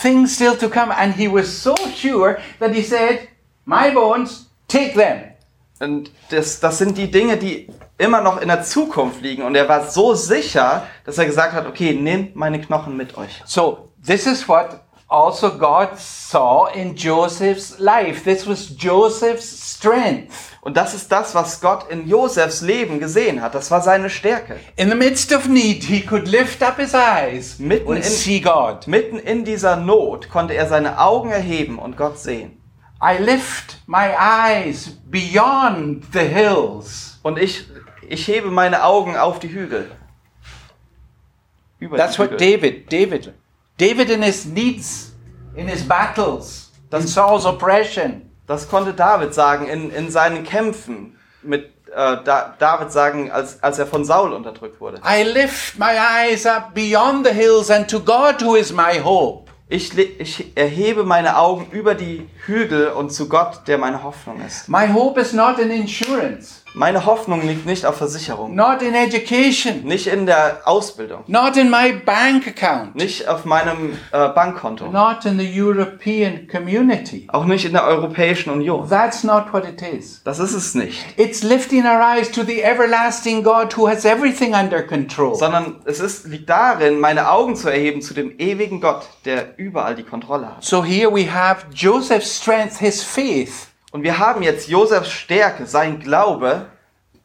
Things still to come. And he was so sure that he said, My bones, take them. Und das, das sind die Dinge, die immer noch in der Zukunft liegen und er war so sicher, dass er gesagt hat, okay, nehmt meine Knochen mit euch. So this is what also God saw in Joseph's life. This was Joseph's strength. Und das ist das, was Gott in Josefs Leben gesehen hat. Das war seine Stärke. In the midst of need, he could lift up his eyes Mitten and in- see God. Mitten in dieser Not konnte er seine Augen erheben und Gott sehen. I lift my eyes beyond the hills. Und ich, ich hebe meine Augen auf die Hügel. Über That's die what Hügel. David, David, David in his needs, in his battles, in Saul's oppression. Das konnte David sagen in, in seinen Kämpfen. Mit äh, da, David sagen, als, als er von Saul unterdrückt wurde. I lift my eyes up beyond the hills and to God who is my hope. Ich, ich erhebe meine Augen über die Hügel und zu Gott, der meine Hoffnung ist. My hope is not in insurance, Meine Hoffnung liegt nicht auf Versicherung, not in education, nicht in der Ausbildung, not in my bank account, nicht auf meinem äh, Bankkonto, not in the European community. auch nicht in der Europäischen Union. That's not what it is. Das ist es nicht. It's lifting our eyes to the everlasting God who has everything under control. Sondern es ist, liegt darin, meine Augen zu erheben zu dem ewigen Gott, der überall die Kontrolle hat. So here we have Joseph's strength, his faith, Und wir haben jetzt Josefs Stärke, sein Glaube,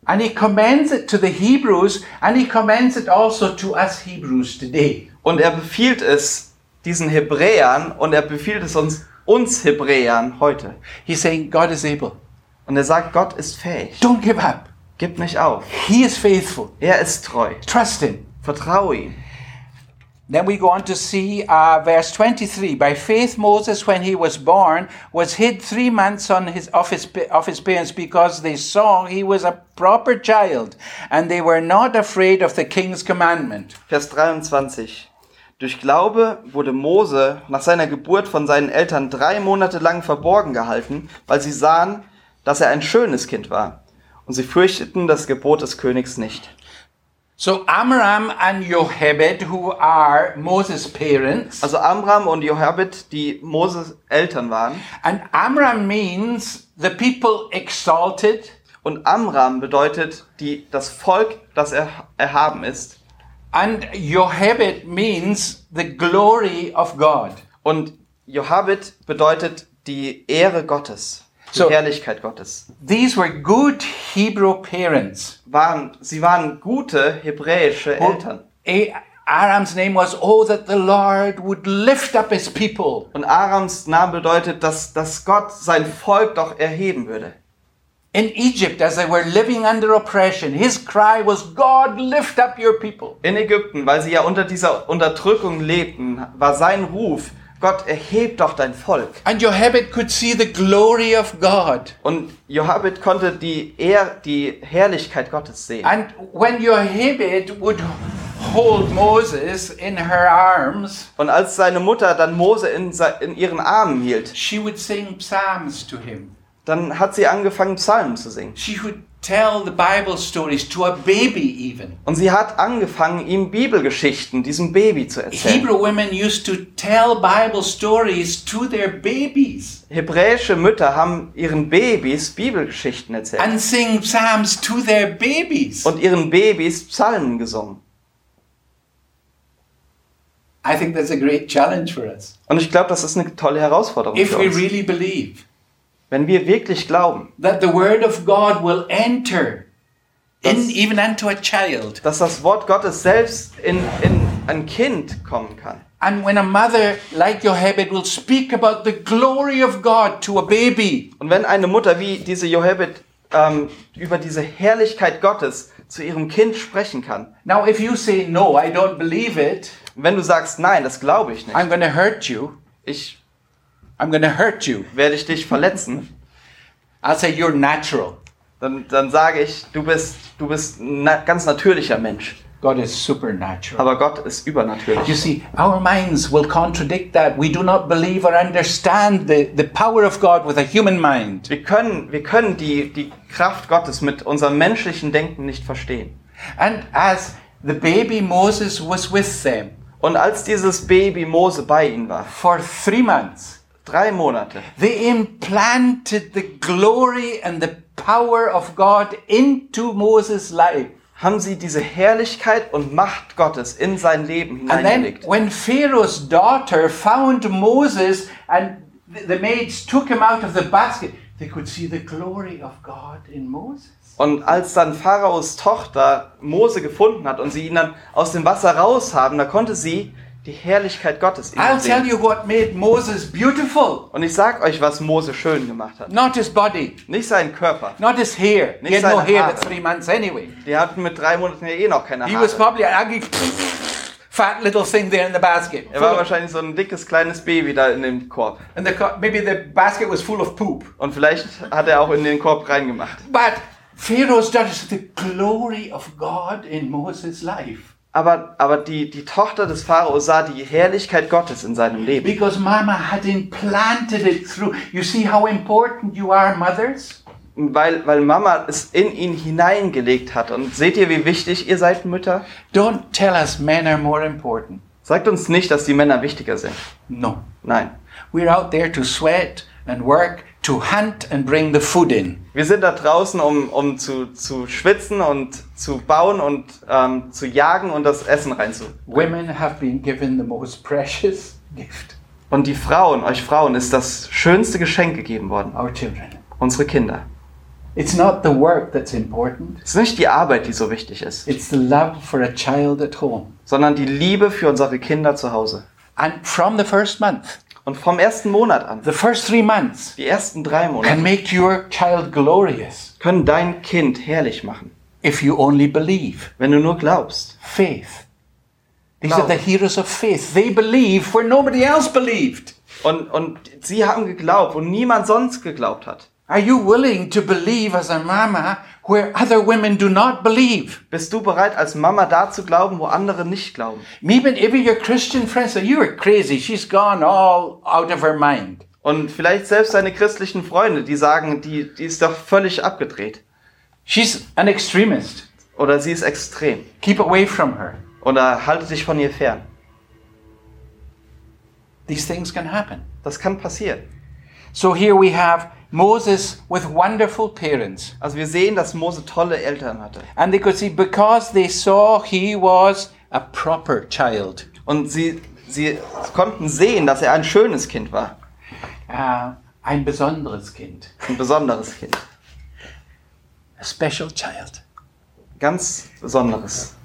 and he commends it to the Hebrews, and he commends it also to us Hebrews today. und er befiehlt es diesen Hebräern und er befiehlt es uns, uns Hebräern heute. He's saying, God is able. Und er sagt, Gott ist fähig. Don't give up. Gib nicht auf. He is faithful. Er ist treu. Trust him. Vertraue ihm. Then we go on to see uh, verse 23. By faith, Moses, when he was born, was hid three months on his, of, his, of his parents because they saw he was a proper child and they were not afraid of the king's commandment. Vers 23. Durch Glaube wurde Mose nach seiner Geburt von seinen Eltern drei Monate lang verborgen gehalten, weil sie sahen, dass er ein schönes Kind war. Und sie fürchteten das Gebot des Königs nicht. So Amram and Jochebed, who are Moses' parents, Also Amram und Jochebed, die Moses Eltern waren. and Amram means the people exalted, Und Amram bedeutet die, das Volk, das er, erhaben ist. and Jochebed means the glory of God. Und Jochebed bedeutet die Ehre Gottes, die So- Herrlichkeit Gottes. These were good Hebrew parents. Waren, sie waren gute hebräische Eltern. A- Aram's name was, Oh, that the Lord would lift up his people. Und Arams Name bedeutet, dass, dass Gott sein Volk doch erheben würde. In Egypt, as they were living under oppression, his cry was, God, lift up your people. In Ägypten, weil sie ja unter dieser Unterdrückung lebten, war sein Ruf, Gott erheb doch dein Volk. And Jochebed could see the glory of God. Und Jochebed konnte die, Ehr, die Herrlichkeit Gottes sehen. And when Jochebed would hold Moses in her arms, Und als seine Mutter dann Mose in, in ihren Armen hielt, she would sing psalms to him. dann hat sie angefangen, Psalmen zu singen. She would tell the Bible stories to a baby, even. Und sie hat angefangen, ihm Bibelgeschichten, diesem Baby zu erzählen. Hebrew women used to tell Bible stories to their babies Hebräische Mütter haben ihren Babys Bibelgeschichten erzählt and sing psalms to their babies. und ihren Babys Psalmen gesungen. I think that's a great challenge for us. Und ich glaube, das ist eine tolle Herausforderung If für we uns. really believe Wenn wir wirklich glauben, that the word of God will enter in, Das- even unto a child. dass das Wort Gottes selbst in, in ein Kind kommen kann. And when a mother like Jochebed will speak about the glory of God to a baby, Und wenn eine Mutter wie diese Jochebed ähm, über diese Herrlichkeit Gottes zu ihrem Kind sprechen kann, now if you say, No, I don't believe it, wenn du sagst, nein, das glaube ich nicht, I'm going to hurt you, ich I'm to hurt you, werde ich dich verletzen, I'll say, You're natural. dann, dann sage ich, du bist, du bist ein na ganz natürlicher Mensch. God is supernatural. Aber Gott ist You übernatürlich. see, our minds will contradict that. We do not believe or understand the, the power of God with a human mind. Wir können, wir können die, die Kraft Gottes mit unserem menschlichen Denken nicht verstehen. And as the baby Moses was with them Und als dieses Baby Mose bei ihnen war, for three months, drei Monate, they implanted the glory and the power of God into Moses' life. haben sie diese Herrlichkeit und Macht Gottes in sein Leben And then hineingelegt. when Pharaoh's daughter found Moses and the maids took him out of the basket, they could see the glory of God in Moses. Und als dann Pharaos Tochter Mose gefunden hat und sie ihn dann aus dem Wasser raus haben, da konnte sie die Herrlichkeit Gottes in I'll tell you what made Moses beautiful. Und ich sag euch, was Mose schön gemacht hat. Not his body, Nicht seinen Körper. not his hair. He Nicht had no hair Haare. at three months anyway. Die hatten mit drei Monaten ja eh noch keine He was Haare. probably an ugly, fat little thing there in the basket. Er war wahrscheinlich so ein dickes kleines Baby da in dem Korb. and the, maybe the basket was full of poop. Und vielleicht hat er auch in den Korb reingemacht. But Pharaoh's daughter the glory of God in Moses' life. Aber, aber die, die Tochter des Pharao sah die Herrlichkeit Gottes in seinem Leben. Because Mama had implanted it through. You see how important you are, mothers? Weil, weil Mama es in ihn hineingelegt hat. Und seht ihr, wie wichtig ihr seid, Mütter? Don't tell us men are more important. Sagt uns nicht, dass die Männer wichtiger sind. No. Nein. We're out there to sweat and work, to hunt and bring the food in. Wir sind da draußen, um, um zu, zu schwitzen und zu bauen und ähm, zu jagen und das Essen reinzu. Women have been given the most precious gift Und die Frauen, euch Frauen, ist das schönste Geschenk gegeben worden. our children. Unsere Kinder. It's not the work that's important, Es ist nicht die Arbeit, die so wichtig ist, it's the love for a child at home. sondern die Liebe für unsere Kinder zu Hause. And from the first month, Und vom ersten Monat an, the first three months, die ersten drei can Monate, make your child glorious können dein Kind herrlich machen, if you only believe. wenn du nur glaubst. Faith. These are Glaube. the heroes of faith. They believe where nobody else believed. Und, und sie haben geglaubt, wo niemand sonst geglaubt hat. Are you willing to believe as a mama where other women do not believe? Bist du bereit, als Mama da zu glauben, wo andere nicht glauben? Even even your Christian friends say you are crazy. She's gone all out of her mind. Und vielleicht selbst deine christlichen Freunde, die sagen, die, die ist doch völlig abgedreht. She's an extremist. Oder sie ist extrem. Keep away from her. Oder halte dich von ihr fern. These things can happen. Das kann passieren. So here we have Moses with wonderful parents. Also wir sehen, dass Mose tolle Eltern hatte. And they could see because they saw he was a proper child. Und sie, sie konnten sehen, dass er ein schönes Kind war. Uh, ein besonderes Kind. Ein besonderes Kind. A special child. Ganz besonderes.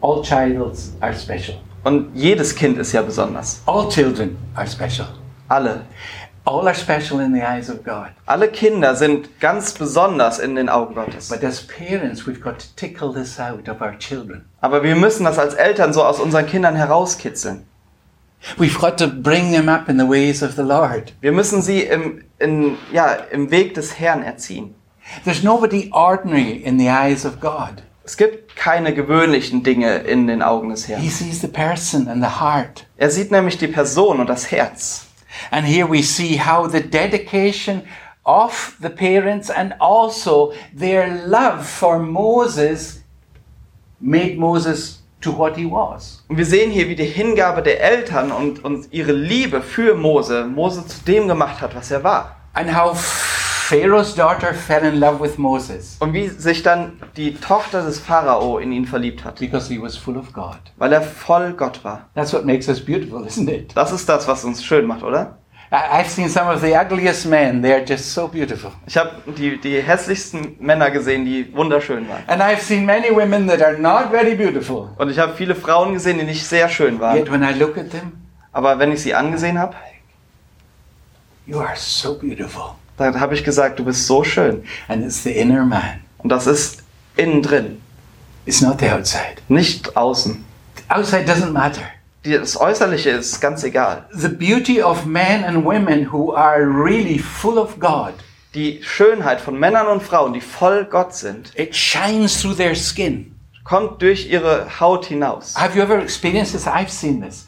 All childs are special. Und jedes Kind ist ja besonders. All children are special. Alle. All are special in the eyes of God. Alle Kinder sind ganz besonders in den Augen Gottes. But as parents, we've got to tickle this out of our children. Aber wir müssen das als Eltern so aus unseren Kindern herauskitzeln. We've got to bring them up in the ways of the Lord. Wir müssen sie im, in, ja, im Weg des Herrn erziehen. There's nobody ordinary in the eyes of God. Es gibt keine gewöhnlichen Dinge in den Augen des He Herrn. sees the person and the heart. Er sieht nämlich die Person und das Herz. And here we see how the dedication of the parents and also their love for Moses made Moses to what he was. Und wir sehen hier, wie die Hingabe der Eltern und, und ihre Liebe für Mose Mose zu dem gemacht hat, was er war. And how Pharaoh's daughter fell in love with Moses Und wie sich dann die Tochter des Pharao in ihn verliebt hat, because he was full of God. weil er voll Gott war. That's what makes us beautiful, isn't it? Das ist das, was uns schön macht, oder? I've seen some of the ugliest men. They're just so beautiful. Ich habe die, die hässlichsten Männer gesehen, die wunderschön waren. And I've seen many women that are not very beautiful. Und ich habe viele Frauen gesehen, die nicht sehr schön waren. Yet when I look at them, Aber wenn ich sie angesehen habe, you are so beautiful. Dann habe ich gesagt, du bist so schön. And it's the inner man. Und das ist innen drin, It's not the outside. nicht außen. Outside doesn't matter. Das Äußerliche ist ganz egal. The beauty of men and women who are really full of God, Die Schönheit von Männern und Frauen, die voll Gott sind, it shines through their skin. kommt durch ihre Haut hinaus. Have you ever experienced this? I've seen this.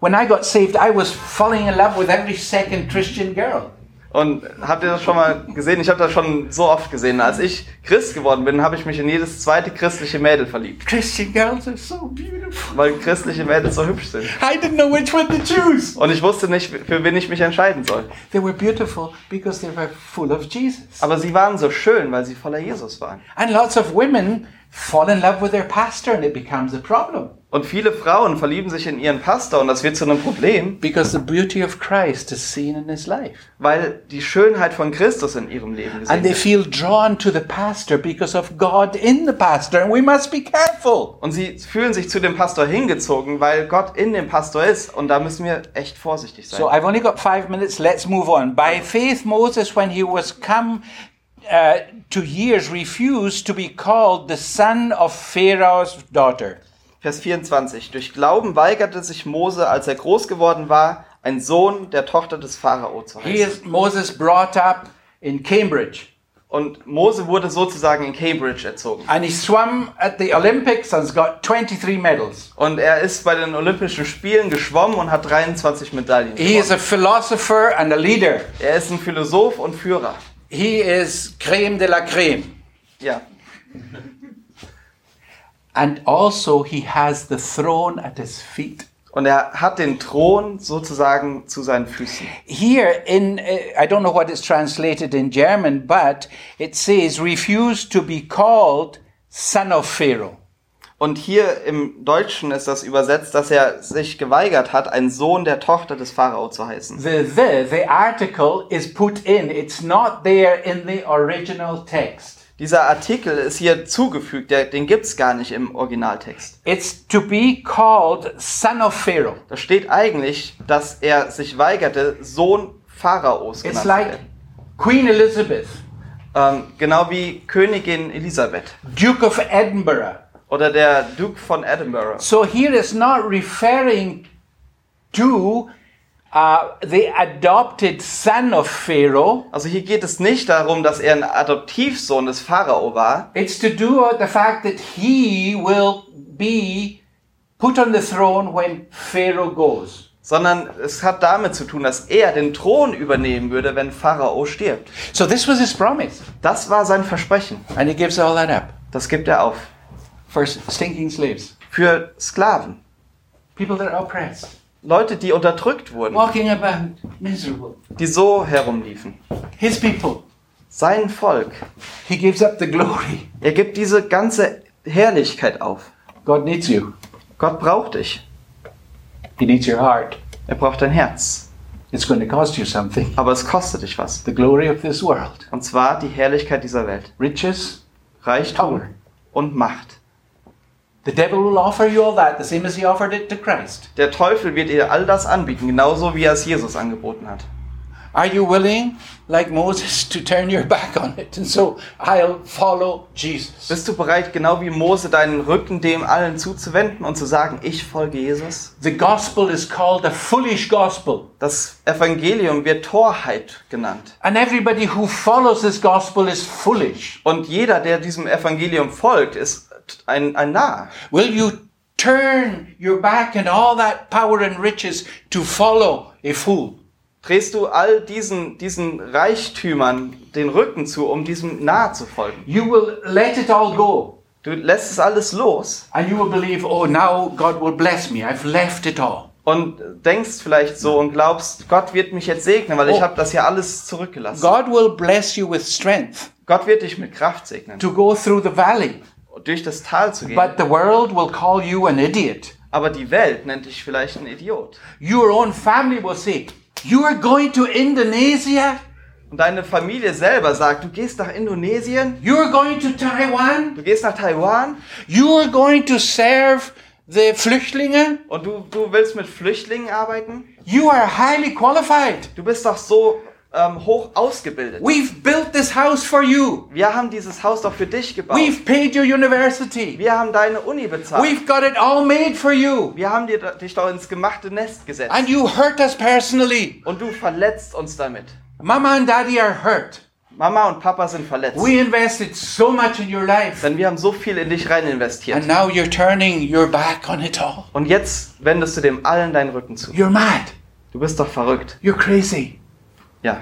When I got saved, I was falling in love with every second Christian girl. Und habt ihr das schon mal gesehen? Ich habe das schon so oft gesehen. Als ich Christ geworden bin, habe ich mich in jedes zweite christliche Mädel verliebt. Christian girls are so beautiful. Weil christliche Mädels so hübsch sind. I didn't know which one to choose. Und ich wusste nicht, für wen ich mich entscheiden soll. They were beautiful because they were full of Jesus. Aber sie waren so schön, weil sie voller Jesus waren. And lots of women fall in love with their pastor and it becomes a problem Und viele Frauen verlieben sich in ihren Pastor und das wird zu einem Problem, because the beauty of Christ is seen in his life. weil die Schönheit von Christus in ihrem Leben gesehen And they feel drawn to the pastor because of God in the pastor. And we must be careful. Und sie fühlen sich zu dem Pastor hingezogen, weil Gott in dem Pastor ist. Und da müssen wir echt vorsichtig sein. So I've only got five minutes. Let's move on. By faith, Moses, when he was come uh, to years, refused to be called the son of Pharaoh's daughter. Vers 24. Durch Glauben weigerte sich Mose, als er groß geworden war, ein Sohn der Tochter des Pharao zu He heißen. is Moses brought up in Cambridge. Und Mose wurde sozusagen in Cambridge erzogen. And he swam at the Olympics and's got 23 medals. Und er ist bei den Olympischen Spielen geschwommen und hat 23 Medaillen He is a philosopher and a leader. Er ist ein Philosoph und Führer. He is creme de la creme. Ja. And also, he has the throne at his feet. Und er hat den Thron sozusagen zu seinen Füßen. Here in, uh, I don't know what it's translated in German, but it says, refuse to be called son of Pharaoh. Und hier im Deutschen ist das übersetzt, dass er sich geweigert hat, ein Sohn der Tochter des Pharao zu heißen. The, the, the article is put in, it's not there in the original text. Dieser Artikel ist hier zugefügt, der, den gibt's gar nicht im Originaltext. It's to be called son of Pharaoh. Da steht eigentlich, dass er sich weigerte, Sohn Pharaos It's genannt like zu werden. Queen Elizabeth, Ähm, genau wie Königin Elisabeth Duke of Edinburgh. oder der Duke von Edinburgh. So here it's not referring to uh, the adopted son of Pharaoh. Also hier geht es nicht darum, dass er ein Adoptivsohn des Pharao war, It's to do with the fact that he will be put on the throne when Pharaoh goes. sondern es hat damit zu tun, dass er den Thron übernehmen würde, wenn Pharao stirbt. So this was his promise. Das war sein Versprechen. And he gives all that up Das gibt er auf. for stinking slaves, Für Sklaven. people that are oppressed, Leute, die unterdrückt wurden, walking about miserable. die so herumliefen. His people. Sein Volk. He gives up the glory. Er gibt diese ganze Herrlichkeit auf. God needs you. Gott braucht dich. He needs your heart. Er braucht dein Herz. It's going to cost you something. Aber es kostet dich was. The glory of this world. Und zwar die Herrlichkeit dieser Welt. Riches, Reichtum power. und Macht. The devil will offer you all that, the same as he offered it to Christ. Der Teufel wird dir all das anbieten, genauso wie er es Jesus angeboten hat. Are you willing, like Moses, to turn your back on it? And so I'll follow Jesus. Bist du bereit, genau wie Mose, deinen Rücken dem allen zuzuwenden und zu sagen, ich folge Jesus? The gospel is called a foolish gospel. Das Evangelium wird Torheit genannt. And everybody who follows this gospel is foolish. Und jeder, der diesem Evangelium folgt, ist ein, ein Narr. Will you turn your back and all that power and riches to follow a fool? Drehst du all diesen, diesen Reichtümern den Rücken zu, um diesem Narr zu folgen? You will let it all go. Du lässt es alles los And you will believe, oh, now God will bless me. I've left it all. und denkst vielleicht so und glaubst, Gott wird mich jetzt segnen, weil ich Oh. habe das hier alles zurückgelassen. God will bless you with strength Gott wird dich mit Kraft segnen, to go through the valley. Durch das Tal zu gehen. But the world will call you an idiot. Aber die Welt nennt dich vielleicht ein Idiot. Your own family will say, You are going to Indonesia? Und deine Familie selber sagt, du gehst nach Indonesien, You are going to Taiwan? du gehst nach Taiwan You are going to serve the Flüchtlinge? und du, du willst mit Flüchtlingen arbeiten? You are highly qualified. Du bist doch so ähm, hoch ausgebildet. We've built this house for you. Wir haben dieses Haus doch für dich gebaut. We've paid your university. Wir haben deine Uni bezahlt. We've got it all made for you. Wir haben dir, dich doch ins gemachte Nest gesetzt. And you hurt us personally. Und du verletzt uns damit. Mama and daddy are hurt. Mama und Papa sind verletzt. We invested so much in your life. Denn wir haben so viel in dich rein investiert. And now you're turning your back on it all. Und jetzt wendest du dem allen deinen Rücken zu. You're mad. Du bist doch verrückt. You're crazy. Ja.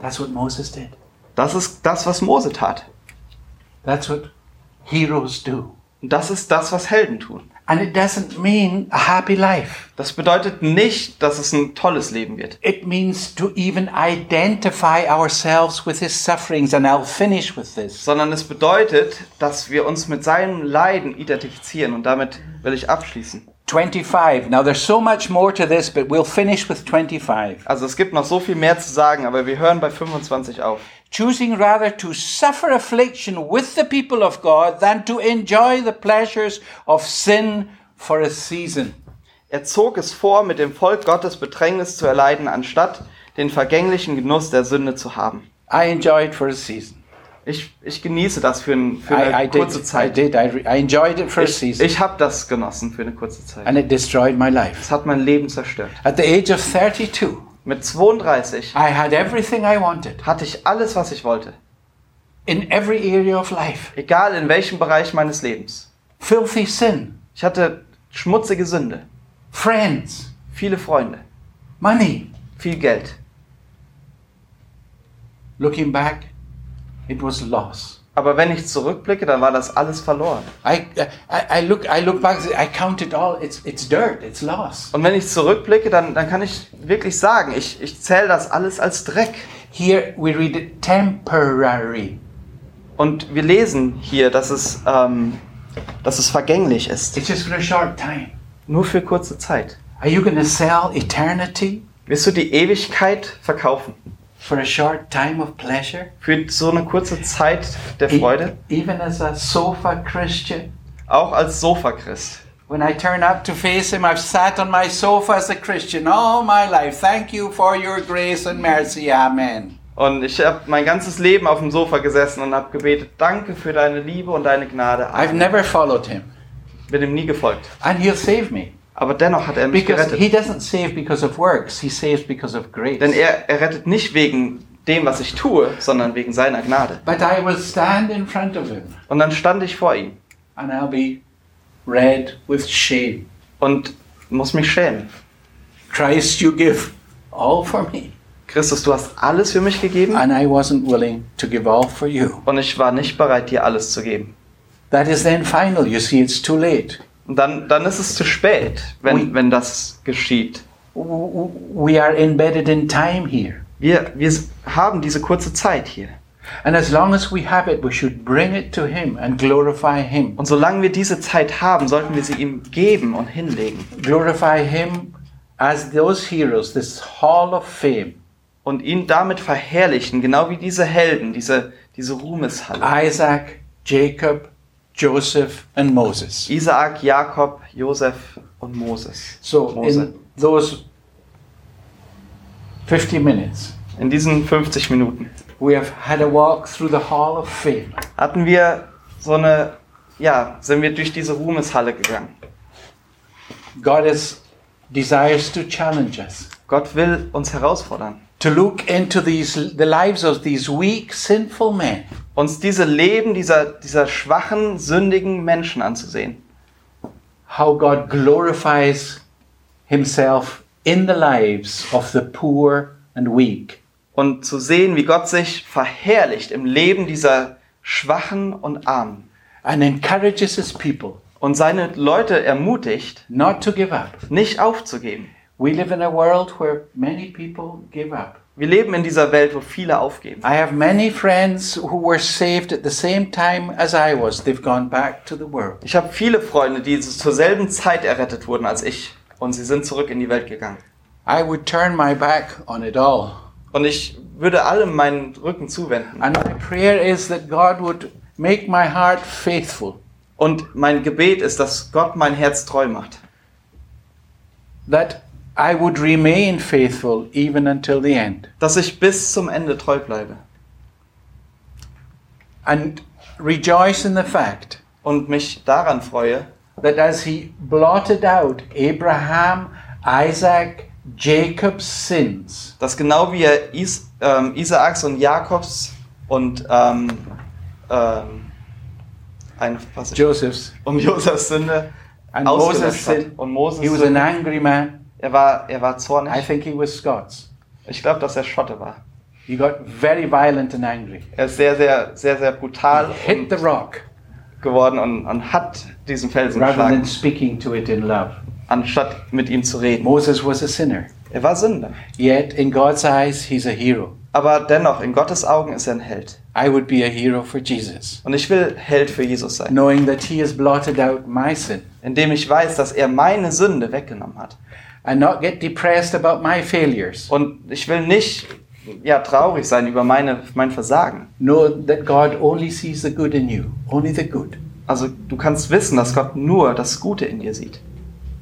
That's what Moses did. Das ist das, was Mose tat. That's what heroes do. Und das ist das, was Helden tun. And it doesn't mean a happy life. Das bedeutet nicht, dass es ein tolles Leben wird. It means to even identify ourselves with his sufferings, and I'll finish with this. sondern es bedeutet, dass wir uns mit seinem Leiden identifizieren und damit will ich abschließen. 25. Now, there's so much more to this, but we'll finish with 25. Also es gibt noch so viel mehr zu sagen, aber wir hören bei 25 auf. Choosing rather to suffer affliction with the people of God than to enjoy the pleasures of sin for a season. Er zog es vor, mit dem Volk Gottes Bedrängnis zu erleiden, anstatt den vergänglichen Genuss der Sünde zu haben. I enjoyed for a season. Ich, ich genieße das für, ein, für eine I, I kurze did. I Zeit. did. I, re- I enjoyed it a Ich, season. ich habe das genossen für eine kurze Zeit. and it destroyed my life. Es hat mein Leben zerstört. At the age of 32, Mit 32 I had everything I wanted hatte ich alles, was ich wollte. in every area of life. Egal in welchem Bereich meines Lebens. Filthy sin, Ich hatte schmutzige Sünde, friends, viele Freunde, money. viel Geld. Looking back, it was loss. Aber wenn ich zurückblicke, dann war das alles verloren. I, I, I look I look back. I count it all. It's it's dirt. It's loss. Und wenn ich zurückblicke, dann, dann kann ich wirklich sagen, ich, ich zähle das alles als Dreck. Here we read it temporary. Und wir lesen hier, dass es, ähm, dass es vergänglich ist. It's just for a short time. Nur für kurze Zeit. Are you going to sell eternity Wirst du die Ewigkeit verkaufen? For a short time of pleasure? Für so eine kurze Zeit der E- Freude? even as a sofa Christian? Auch als Sofa-Christ. When I turn up to face him, I've sat on my sofa as a Christian all my life. Thank you for your grace and mercy. Amen. Und ich habe mein ganzes Leben auf dem Sofa gesessen und habe gebetet, danke für deine Liebe und deine Gnade. I've never followed him, Bin ihm nie gefolgt. and he'll save me. Aber dennoch hat er mich Because he gerettet. doesn't save because of works, he saves because of grace. Denn er, er rettet nicht wegen dem, was ich tue, sondern wegen seiner Gnade. But I will stand in front of him, Und dann stand ich vor ihm and I'll be red with shame. und muss mich schämen. Christ, you give all for me, Christus, du hast alles für mich gegeben and I wasn't willing to give all for you. und ich war nicht bereit, dir alles zu geben. That is then final. You see, it's too late. Und dann, dann ist es zu spät, wenn, wenn das geschieht. We are embedded in time here. Wir, wir haben diese kurze Zeit hier. And as long as we have it, we should bring it to Him and glorify Him. Und solange wir diese Zeit haben, sollten wir sie ihm geben und hinlegen. Glorify Him as those heroes, this hall of fame. Und ihn damit verherrlichen, genau wie diese Helden, diese, diese Ruhmeshalle. Isaac, Jacob, Joseph, and Moses. Isaak, Jakob, Josef und Moses. So, Mose. in those 50 minutes, In diesen 50 Minuten we have had a walk through the hall of fame. hatten wir so eine, ja, sind wir durch diese Ruhmeshalle gegangen. God is, desires to challenge us. Gott will uns herausfordern. To look into these, the lives of these weak, sinful men Uns diese Leben dieser, dieser schwachen, sündigen Menschen anzusehen. how God glorifies Himself in the lives of the poor and weak. Und zu sehen, wie Gott sich verherrlicht im Leben dieser Schwachen und Armen. and encourages His people Und seine Leute ermutigt, not to give up. nicht aufzugeben. We live in a world where many people give up. Wir leben in dieser Welt, wo viele aufgeben. I have many friends who were saved at the same time as I was. They've gone back to the world. Ich habe viele Freunde, die zur selben Zeit errettet wurden als ich. Und sie sind zurück in die Welt gegangen. I would turn my back on it all. Und ich würde allem meinen Rücken zuwenden. And my prayer is that God would make my heart faithful, Und mein Gebet ist, dass Gott mein Herz treu macht. that I would remain faithful even until the end. Dass ich bis zum Ende treu bleibe. And rejoice in the fact Und mich daran freue, that as He blotted out Abraham, Isaac, Jacob's sins, dass genau wie er Is ähm, Isaaks und Jakobs und ähm, ähm, ein, was Joseph's, um Josefs Sünde and Moses' hat. Und Moses he was an Sünde, angry man. Er war, er war I zornig. think he was Scots. Ich glaube, dass er Schotte war. He got very violent and angry. Er ist sehr, sehr, sehr, sehr brutal Hit the rock geworden und, und hat diesen Felsen rather than geschlagen, speaking to it in love. anstatt mit ihm zu reden. Moses was a sinner, Er war Sünder. yet in God's eyes, he's a hero. Aber dennoch, in Gottes Augen ist er ein Held. I would be a hero for Jesus, Und ich will Held für Jesus sein, knowing that he has blotted out my sin indem ich weiß, dass er meine Sünde weggenommen hat. And not get depressed about my failures. Und ich will nicht ja, traurig sein über meine, mein Versagen. Know that God only sees the good in you, only the good. Also du kannst wissen, dass Gott nur das Gute in dir sieht.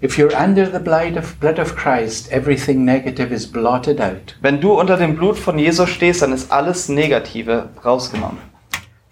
If you're under the blood of, blood of Christ, everything negative is blotted out. Wenn du unter dem Blut von Jesus stehst, dann ist alles Negative rausgenommen.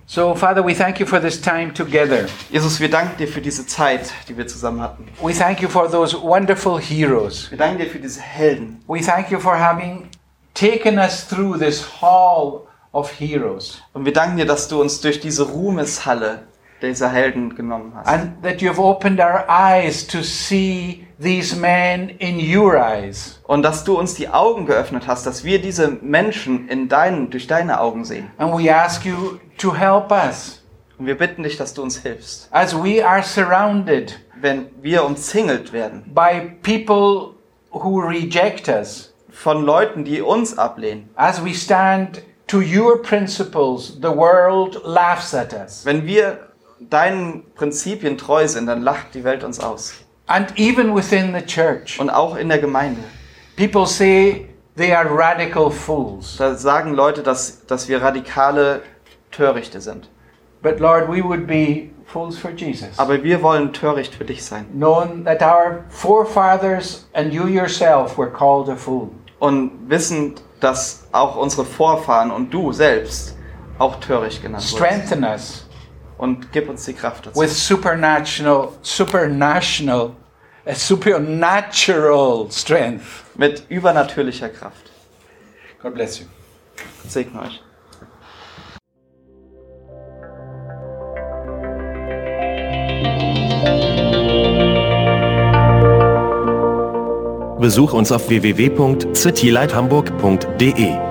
So, Father, we thank you for this time together. Jesus, wir danken dir für diese Zeit, die wir zusammen hatten. We thank you for those wonderful heroes. Wir danken dir für diese Helden. We thank you for having taken us through this hall of heroes Und wir danken dir, dass du uns durch diese Ruhmeshalle dieser Helden genommen hast. and that you have opened our eyes to see these men in your eyes. Und dass du uns die Augen geöffnet hast, dass wir diese Menschen in deinen, durch deine Augen sehen. And we ask you to help us Und wir bitten dich, dass du uns hilfst. as we are surrounded Wenn wir umzingelt werden by people who reject us, von Leuten, die uns ablehnen, as we stand to your principles, the world laughs at us. wenn wir deinen Prinzipien treu sind, dann lacht die Welt uns aus. And even within the church, Und auch in der Gemeinde. people say they are radical fools. Da sagen Leute, dass, dass wir radikale Törichte sind. But Lord, we would be fools for Jesus. Aber wir wollen töricht für dich sein. Knowing that our forefathers and you yourself were called a fool. Und wissend, dass auch unsere Vorfahren und du selbst auch töricht genannt wurden. Strengthen us Und gib uns die Kraft dazu. with supernatural, supernatural, a supernatural strength. Mit übernatürlicher Kraft. God bless you. Segne euch. Besuch uns auf www.citylighthamburg.de.